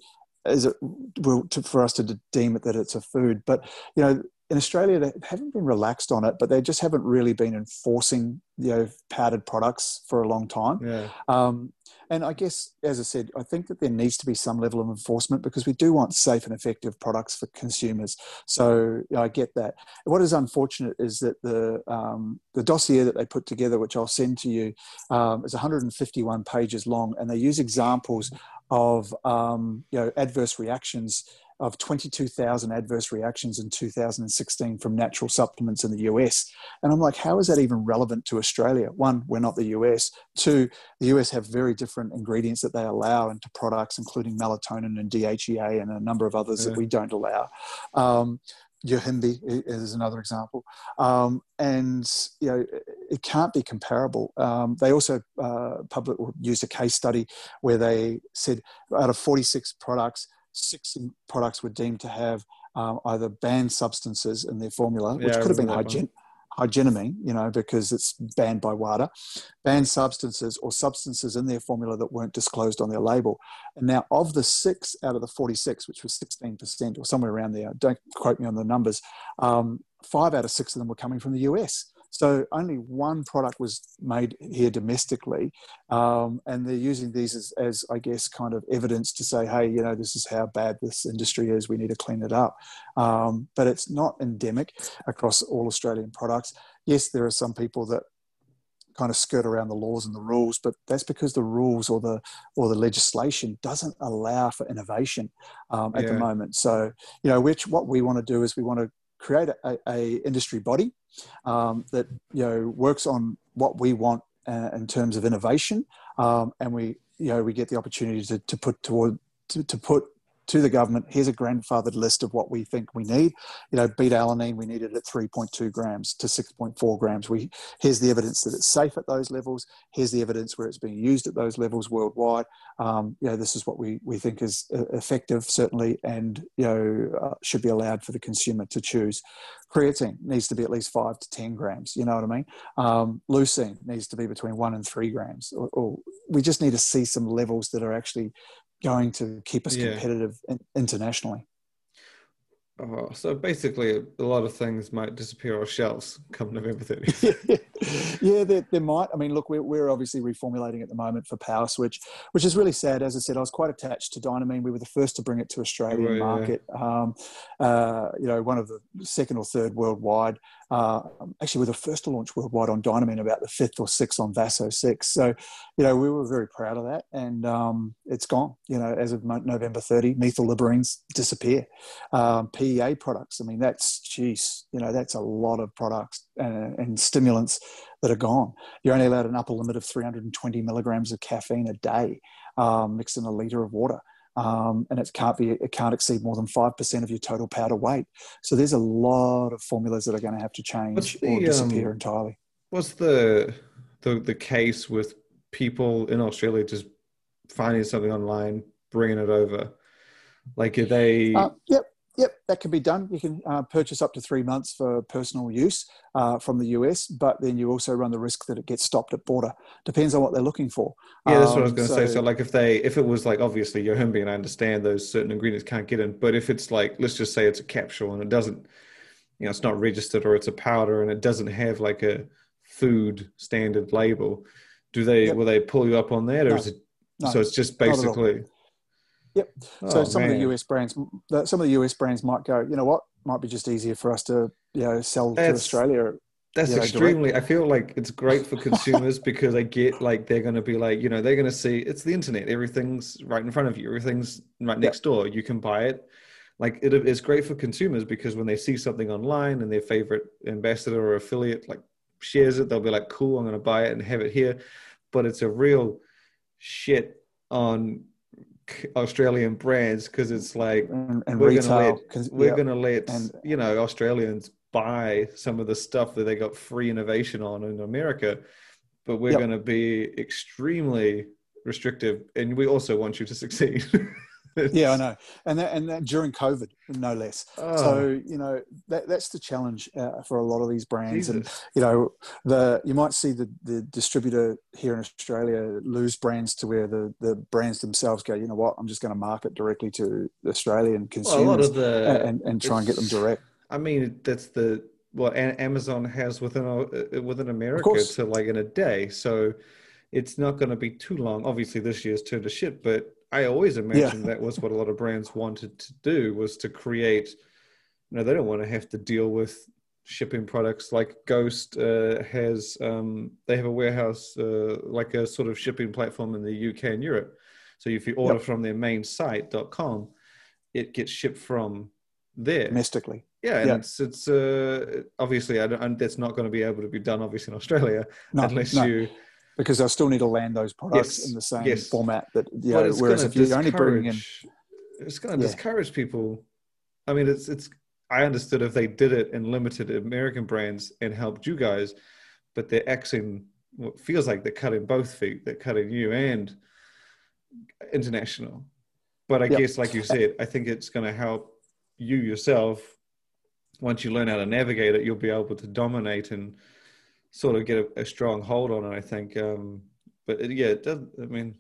Is it will to, for us to deem it that it's a food. But you know, in Australia, they haven't been relaxed on it, but they just haven't really been enforcing you know powdered products for a long time. Yeah. Um, and I guess, as I said, I think that there needs to be some level of enforcement because we do want safe and effective products for consumers. So you know, I get that. What is unfortunate is that the um, the dossier that they put together, which I'll send to you, um, is 151 pages long, and they use examples of um, you know adverse reactions of 22,000 adverse reactions in 2016 from natural supplements in the US. And I'm like, how is that even relevant to Australia? One, we're not the US. Two, the US have very different ingredients that they allow into products, including melatonin and DHEA and a number of others yeah. that we don't allow. Um, Yohimbe is another example. Um, and, you know, it can't be comparable. Um, they also uh, public, used a case study where they said out of 46 products, six products were deemed to have um, either banned substances in their formula, which yeah, could have been hygiene, higenamine, you know, because it's banned by WADA, banned substances or substances in their formula that weren't disclosed on their label. And now, of the six out of the 46, which was 16% or somewhere around there, don't quote me on the numbers, um, five out of six of them were coming from the US. So only one product was made here domestically, um, and they're using these as, as, I guess, kind of evidence to say, hey, you know, this is how bad this industry is. We need to clean it up. Um, but it's not endemic across all Australian products. Yes, there are some people that kind of skirt around the laws and the rules, but that's because the rules or the or the legislation doesn't allow for innovation um, at yeah. the moment. So you know, which what we want to do is we want to create a, a industry body um, that you know works on what we want uh, in terms of innovation, um, and we you know we get the opportunity to, to put toward to, to put to the government, here's a grandfathered list of what we think we need. You know, beta alanine, we need it at 3.2 grams to 6.4 grams. We here's the evidence that it's safe at those levels. Here's the evidence where it's being used at those levels worldwide. Um, you know, this is what we we think is uh, effective, certainly, and you know uh, should be allowed for the consumer to choose. Creatine needs to be at least five to 10 grams. You know what I mean? Um, leucine needs to be between one and three grams. Or, or we just need to see some levels that are actually going to keep us yeah. competitive internationally. Oh, so basically, a lot of things might disappear off shelves come November 30th. yeah, there, there, might. I mean, look, we're, we're obviously reformulating at the moment for Power Switch, which is really sad. As I said, I was quite attached to Dynamine. We were the first to bring it to Australian oh, market. Yeah. Um, uh, you know, one of the second or third worldwide. Uh, actually, we're the first to launch worldwide on Dynamine, about the fifth or sixth on Vaso 6. So, you know, we were very proud of that. And um, it's gone, you know, as of November 30, methylliberines disappear. Um, PEA products, I mean, that's, geez, you know, that's a lot of products and, and stimulants that are gone. You're only allowed an upper limit of 320 milligrams of caffeine a day um, mixed in a litre of water um, and it can't be it can't exceed more than five percent of your total powder weight. So there's a lot of formulas that are going to have to change the, or disappear um, entirely. What's the, the the case with people in Australia just finding something online, bringing it over? Like, are they? Uh, yep. Yep, that can be done. You can uh, purchase up to three months for personal use uh, from the US, but then you also run the risk that it gets stopped at border. Depends on what they're looking for. Yeah, that's what I was going to um, so, say. So, like, if they, if it was like obviously Yohimbe, and I understand those certain ingredients can't get in, but if it's like, let's just say it's a capsule and it doesn't, you know, it's not registered or it's a powder and it doesn't have like a food standard label, do they yep. will they pull you up on that, or no, is it? No, so it's just basically Yep. Oh, so some man. of the US brands, some of the US brands might go, you know what, might be just easier for us to, you know, sell that's, to Australia. That's you know, extremely. Direct. I feel like it's great for consumers because I get like they're going to be like, you know, they're going to see it's the internet. Everything's right in front of you. Everything's right next yep. door. You can buy it. Like it, it's great for consumers because when they see something online and their favorite ambassador or affiliate like shares it, they'll be like, "Cool, I'm going to buy it and have it here." But it's a real shit on Australian brands because it's like and, and we're gonna let we're gonna let and, you know Australians buy some of the stuff that they got free innovation on in America, but we're yep. gonna be extremely restrictive, and we also want you to succeed. yeah, I know, and that, and that during COVID, no less. Oh. So you know that that's the challenge uh, for a lot of these brands, and you know the you might see the the distributor here in Australia lose brands to where the the brands themselves go. You know what? I'm just going to market directly to Australian Well, a lot consumers of the and and try and get them direct. I mean, that's the what Amazon has within uh, within America to like in a day. So it's not going to be too long. Obviously, this year's turned to shit, but I always imagined that was what a lot of brands wanted to do was to create. You know, they don't want to have to deal with shipping products like Ghost uh, has. Um, they have a warehouse, uh, like a sort of shipping platform in the UK and Europe. So if you order Yep. from their main site.com, it gets shipped from there. domestically. Yeah, and Yeah. it's it's uh, obviously I don't, and that's not going to be able to be done obviously in Australia No, unless no, you. Because they'll still need to land those products Yes, in the same yes. format that you but know, it's whereas going if to you're only bringing in discourage. It's going to Yeah. discourage people. I mean, it's it's. I understood if they did it and limited American brands and helped you guys, but they're axing what feels like they're cutting both feet. They're cutting you and international. But I Yep. guess, like you said, I think it's going to help you yourself. Once you learn how to navigate it, you'll be able to dominate and sort of get a, a strong hold on it. I think. Um, but it, yeah, it doesn't. I mean,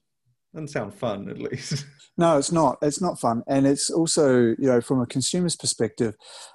doesn't sound fun at least. No, it's not. It's not fun, and it's also you know from a consumer's perspective,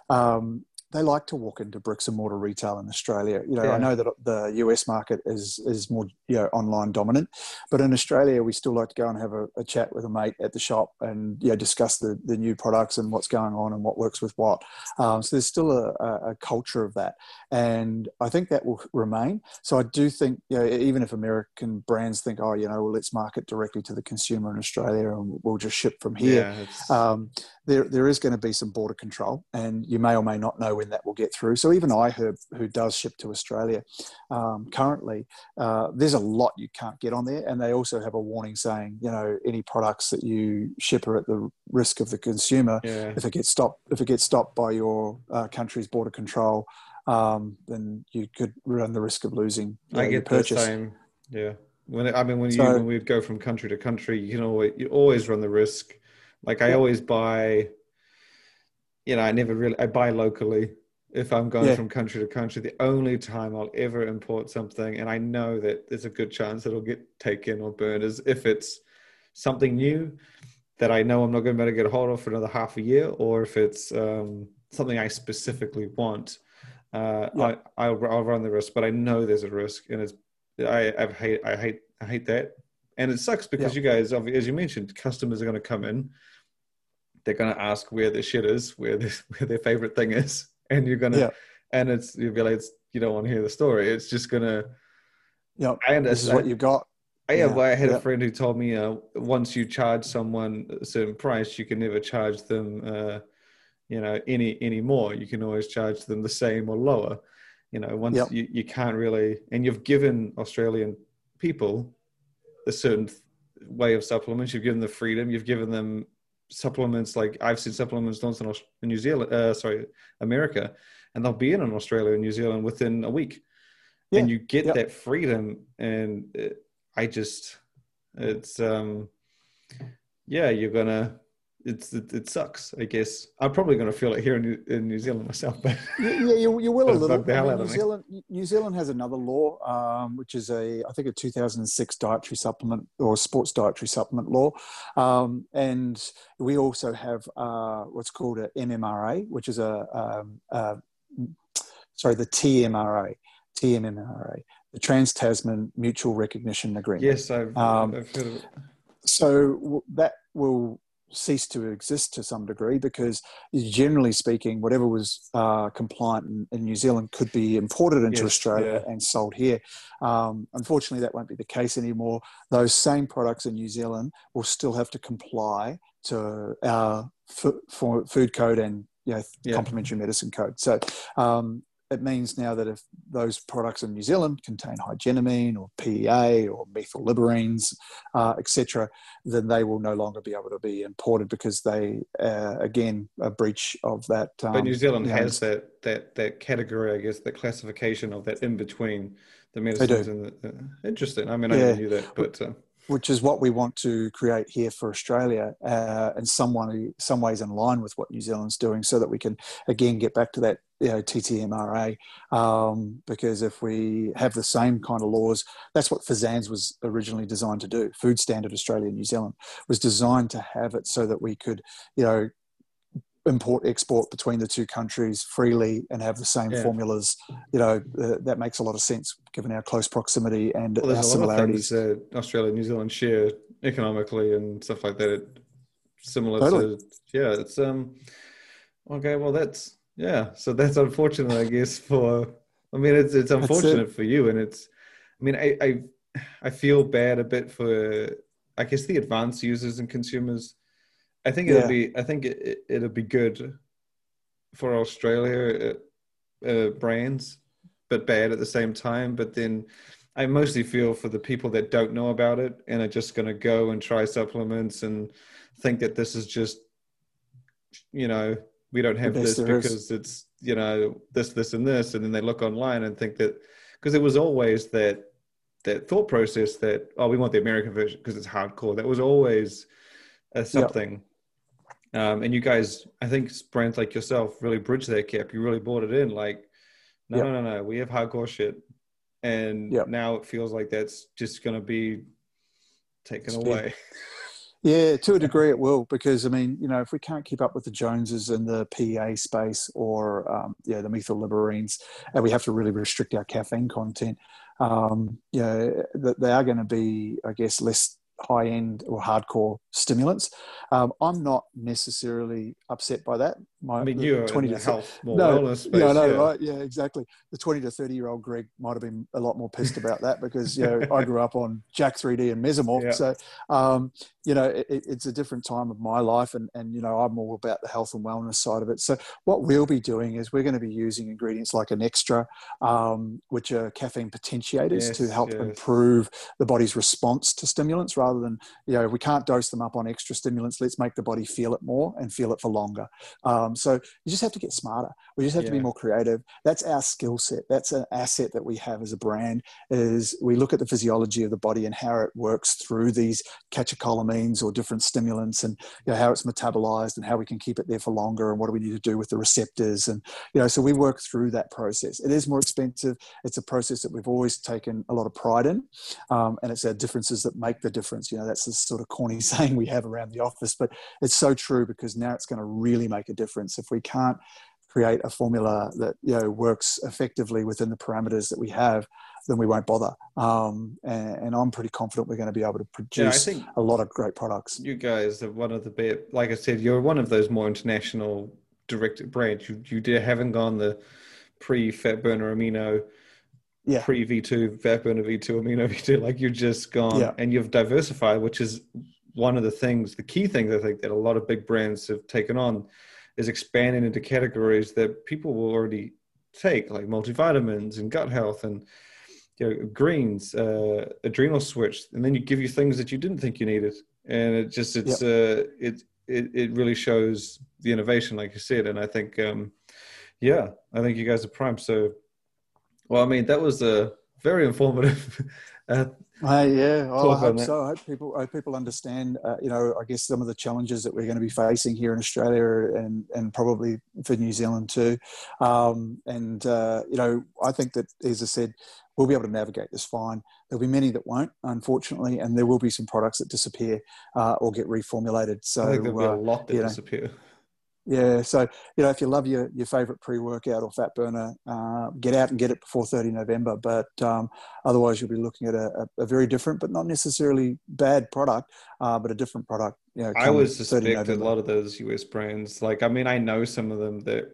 um, they like to walk into bricks and mortar retail in Australia. You know, Yeah. I know that the US market is is more you know online dominant, but in Australia we still like to go and have a, a chat with a mate at the shop and you know discuss the the new products and what's going on and what works with what. Um, so there's still a, a, culture of that, and I think that will remain. So I do think you know even if American brands think oh you know well let's market directly to the consumer in Australia and we'll just ship from here Yeah, um, there there is going to be some border control, and you may or may not know when that will get through. So even iHerb, who does ship to Australia um, currently, uh, there's a lot you can't get on there, and they also have a warning saying, you know, any products that you ship are at the risk of the consumer. yeah. If it gets stopped, if it gets stopped by your uh, country's border control, um, then you could run the risk of losing you I know, get the purchase. same. Yeah. When it, I mean, when you So- when we'd go from country to country, you can always you always run the risk. Like I always buy. You know, I never really I buy locally if I'm going Yeah. from country to country. The only time I'll ever import something, and I know that there's a good chance it'll get taken or burned, is if it's something new that I know I'm not going to be able to get a hold of for another half a year, or if it's um, something I specifically want. Uh, Yeah. I, I'll, I'll run the risk, but I know there's a risk, and it's I, I hate I hate I hate that, and it sucks because you guys, as you mentioned, customers are going to come in. They're going to ask where their shit is, where this where their favorite thing is, and you're going to, Yeah. and it's you'll be like, it's, you don't want to hear the story. It's just gonna. Yep, I understand. this is what you got. I, yeah, Yeah, I had yeah. a friend who told me uh, once you charge someone a certain price, you can never charge them, uh, you know, any any more. You can always charge them the same or lower. You know, once Yep. you, you can't really, and you've given Australian people a certain th- way of supplements. You've given them freedom. You've given them supplements like I've seen supplements launched in, New Zealand, uh, sorry, America, and they'll be in, in Australia and New Zealand within a week. Yeah. And you get Yep. that freedom, and uh, I just, it's, um, yeah, you're gonna, it's, it, it sucks, I guess. I'm probably gonna feel it here in New, in New Zealand myself, but Yeah, you, you will a little. I mean, New me. Zealand, New Zealand has another law, um, which is a, I think, a 2006 dietary supplement or sports dietary supplement law, um, and we also have uh, what's called a MMRA, which is a, um, uh, sorry, the TMRA, TMMRA, the Trans Tasman Mutual Recognition Agreement. yes, I've, Um, I've heard of it. So that will cease to exist to some degree because generally speaking whatever was uh, compliant in, in new zealand could be imported into Yes, australia yeah. and sold here um, unfortunately that won't be the case anymore those same products in new zealand will still have to comply to our for food code and you know, Yeah. complementary medicine code so um, it means now that if those products in New Zealand contain higenamine or PEA or methylliberines, uh, etc., then they will no longer be able to be imported because they, uh, again, a breach of that. Um, But New Zealand you know, has that that that category, I guess, the classification of that in between the medicines and the, uh, interesting. I mean, I Yeah. never knew that, but uh, which is what we want to create here for Australia, uh, in some way, some ways in line with what New Zealand's doing, so that we can again get back to that you know TTMRA. Um, because if we have the same kind of laws, that's what FSANZ's was originally designed to do. Food Standard Australia and New Zealand was designed to have it so that we could you know import export between the two countries freely and have the same yeah. formulas you know uh, that makes a lot of sense given our close proximity and well, our similarities that australia and new zealand share economically and stuff like that similar totally. to yeah it's um okay well that's yeah so that's unfortunate i guess for i mean it's it's unfortunate it. for you and it's i mean I, I i feel bad a bit for i guess the advanced users and consumers I think it'll yeah. be. I think it, it, will be good for Australia uh, uh, brands, but bad at the same time. But then, I mostly feel for the people that don't know about it and are just going to go and try supplements and think that this is just, you know, we don't have this because it's you know this, this, and this, and then they look online and think that because it was always that that thought process that oh we want the American version because it's hardcore. That was always something. Yep um, and you guys, I think brands like yourself really bridge that gap. You really brought it in. Like, no, yep. no, no, no. We have hardcore shit, and yep. now it feels like that's just going to be taken away. Yeah, to a degree it will, because I mean, you know, if we can't keep up with the Joneses in the PEA space or um, yeah, the methylliberines, and we have to really restrict our caffeine content, um, you know, they are going to be, I guess, less high end or hardcore stimulants. Um, I'm not necessarily upset by that. My, I mean, you're 20 to health, more no, wellness space, yeah, no, yeah. right, yeah, exactly. The 20 to 30 year old Greg might have been a lot more pissed about that because you know I grew up on Jack 3D and Mesomorph, yeah. so um, you know it, it's a different time of my life, and and you know I'm all about the health and wellness side of it. So what we'll be doing is we're going to be using ingredients like Enxtra, um, which are caffeine potentiators yes, to help yes. improve the body's response to stimulants, rather than you know we can't dose them up on extra stimulants. Let's make the body feel it more and feel it for longer. Um, so you just have to get smarter. We just have yeah. to be more creative. That's our skill set. That's an asset that we have as a brand. Is we look at the physiology of the body and how it works through these catecholamines or different stimulants, and you know, how it's metabolized and how we can keep it there for longer, and what do we need to do with the receptors, and you know, so we work through that process. It is more expensive. It's a process that we've always taken a lot of pride in, um, and it's our differences that make the difference. You know, that's the sort of corny saying we have around the office, but it's so true because now it's going to really make a difference if we can't create a formula that you know works effectively within the parameters that we have, then we won't bother. Um, and, and, I'm pretty confident we're going to be able to produce yeah, a lot of great products. You guys are one of the best. Like I said, you're one of those more international directed brands. You you haven't gone the pre fat burner amino. Yeah. Pre V2, fat burner V2, amino V2, like you've just gone yeah. and you've diversified, which is one of the things, the key things I think that a lot of big brands have taken on is expanding into categories that people will already take, like multivitamins and gut health and you know, greens, uh, adrenal switch, and then you give you things that you didn't think you needed, and it just it's yep. uh, it, it it really shows the innovation, like you said, and I think um, yeah, I think you guys are prime. So, well, I mean, that was a very informative uh, uh, yeah, oh, I hope so. I hope people, I hope people understand. Uh, you know, I guess some of the challenges that we're going to be facing here in Australia and and probably for New Zealand too. Um, and uh, you know, I think that, as I said, we'll be able to navigate this fine. There'll be many that won't, unfortunately, and there will be some products that disappear uh, or get reformulated. So there'll be a uh, lot that disappear. Know, yeah, so you know, if you love your your favorite pre workout or fat burner, uh, get out and get it before 30 November. But um, otherwise, you'll be looking at a, a, very different, but not necessarily bad product, uh, but a different product. You know, I would suspect a lot of those US brands. Like, I mean, I know some of them that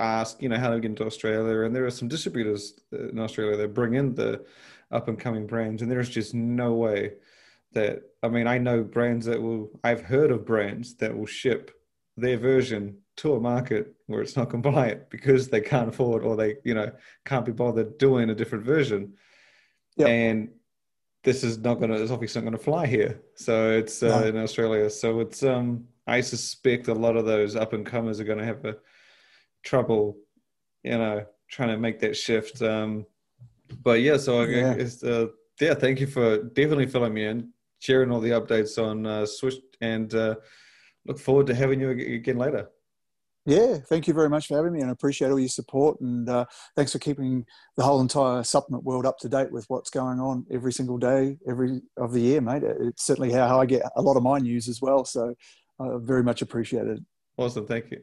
ask, you know, how do we get into Australia, and there are some distributors in Australia that bring in the up and coming brands, and there's just no way that. I mean, I know brands that will. I've heard of brands that will ship their version to a market where it's not compliant because they can't afford or they you know can't be bothered doing a different version yep. and this is not going to it's obviously not going to fly here so it's uh, no. in australia so it's um i suspect a lot of those up and comers are going to have a trouble you know trying to make that shift um but yeah so I yeah. guess uh, yeah thank you for definitely filling me in sharing all the updates on uh, Swish, and uh, look forward to having you again later. Yeah, thank you very much for having me, and I appreciate all your support. And uh, thanks for keeping the whole entire supplement world up to date with what's going on every single day, every of the year, mate. It's certainly how I get a lot of my news as well. So, uh, very much appreciated. Awesome, thank you.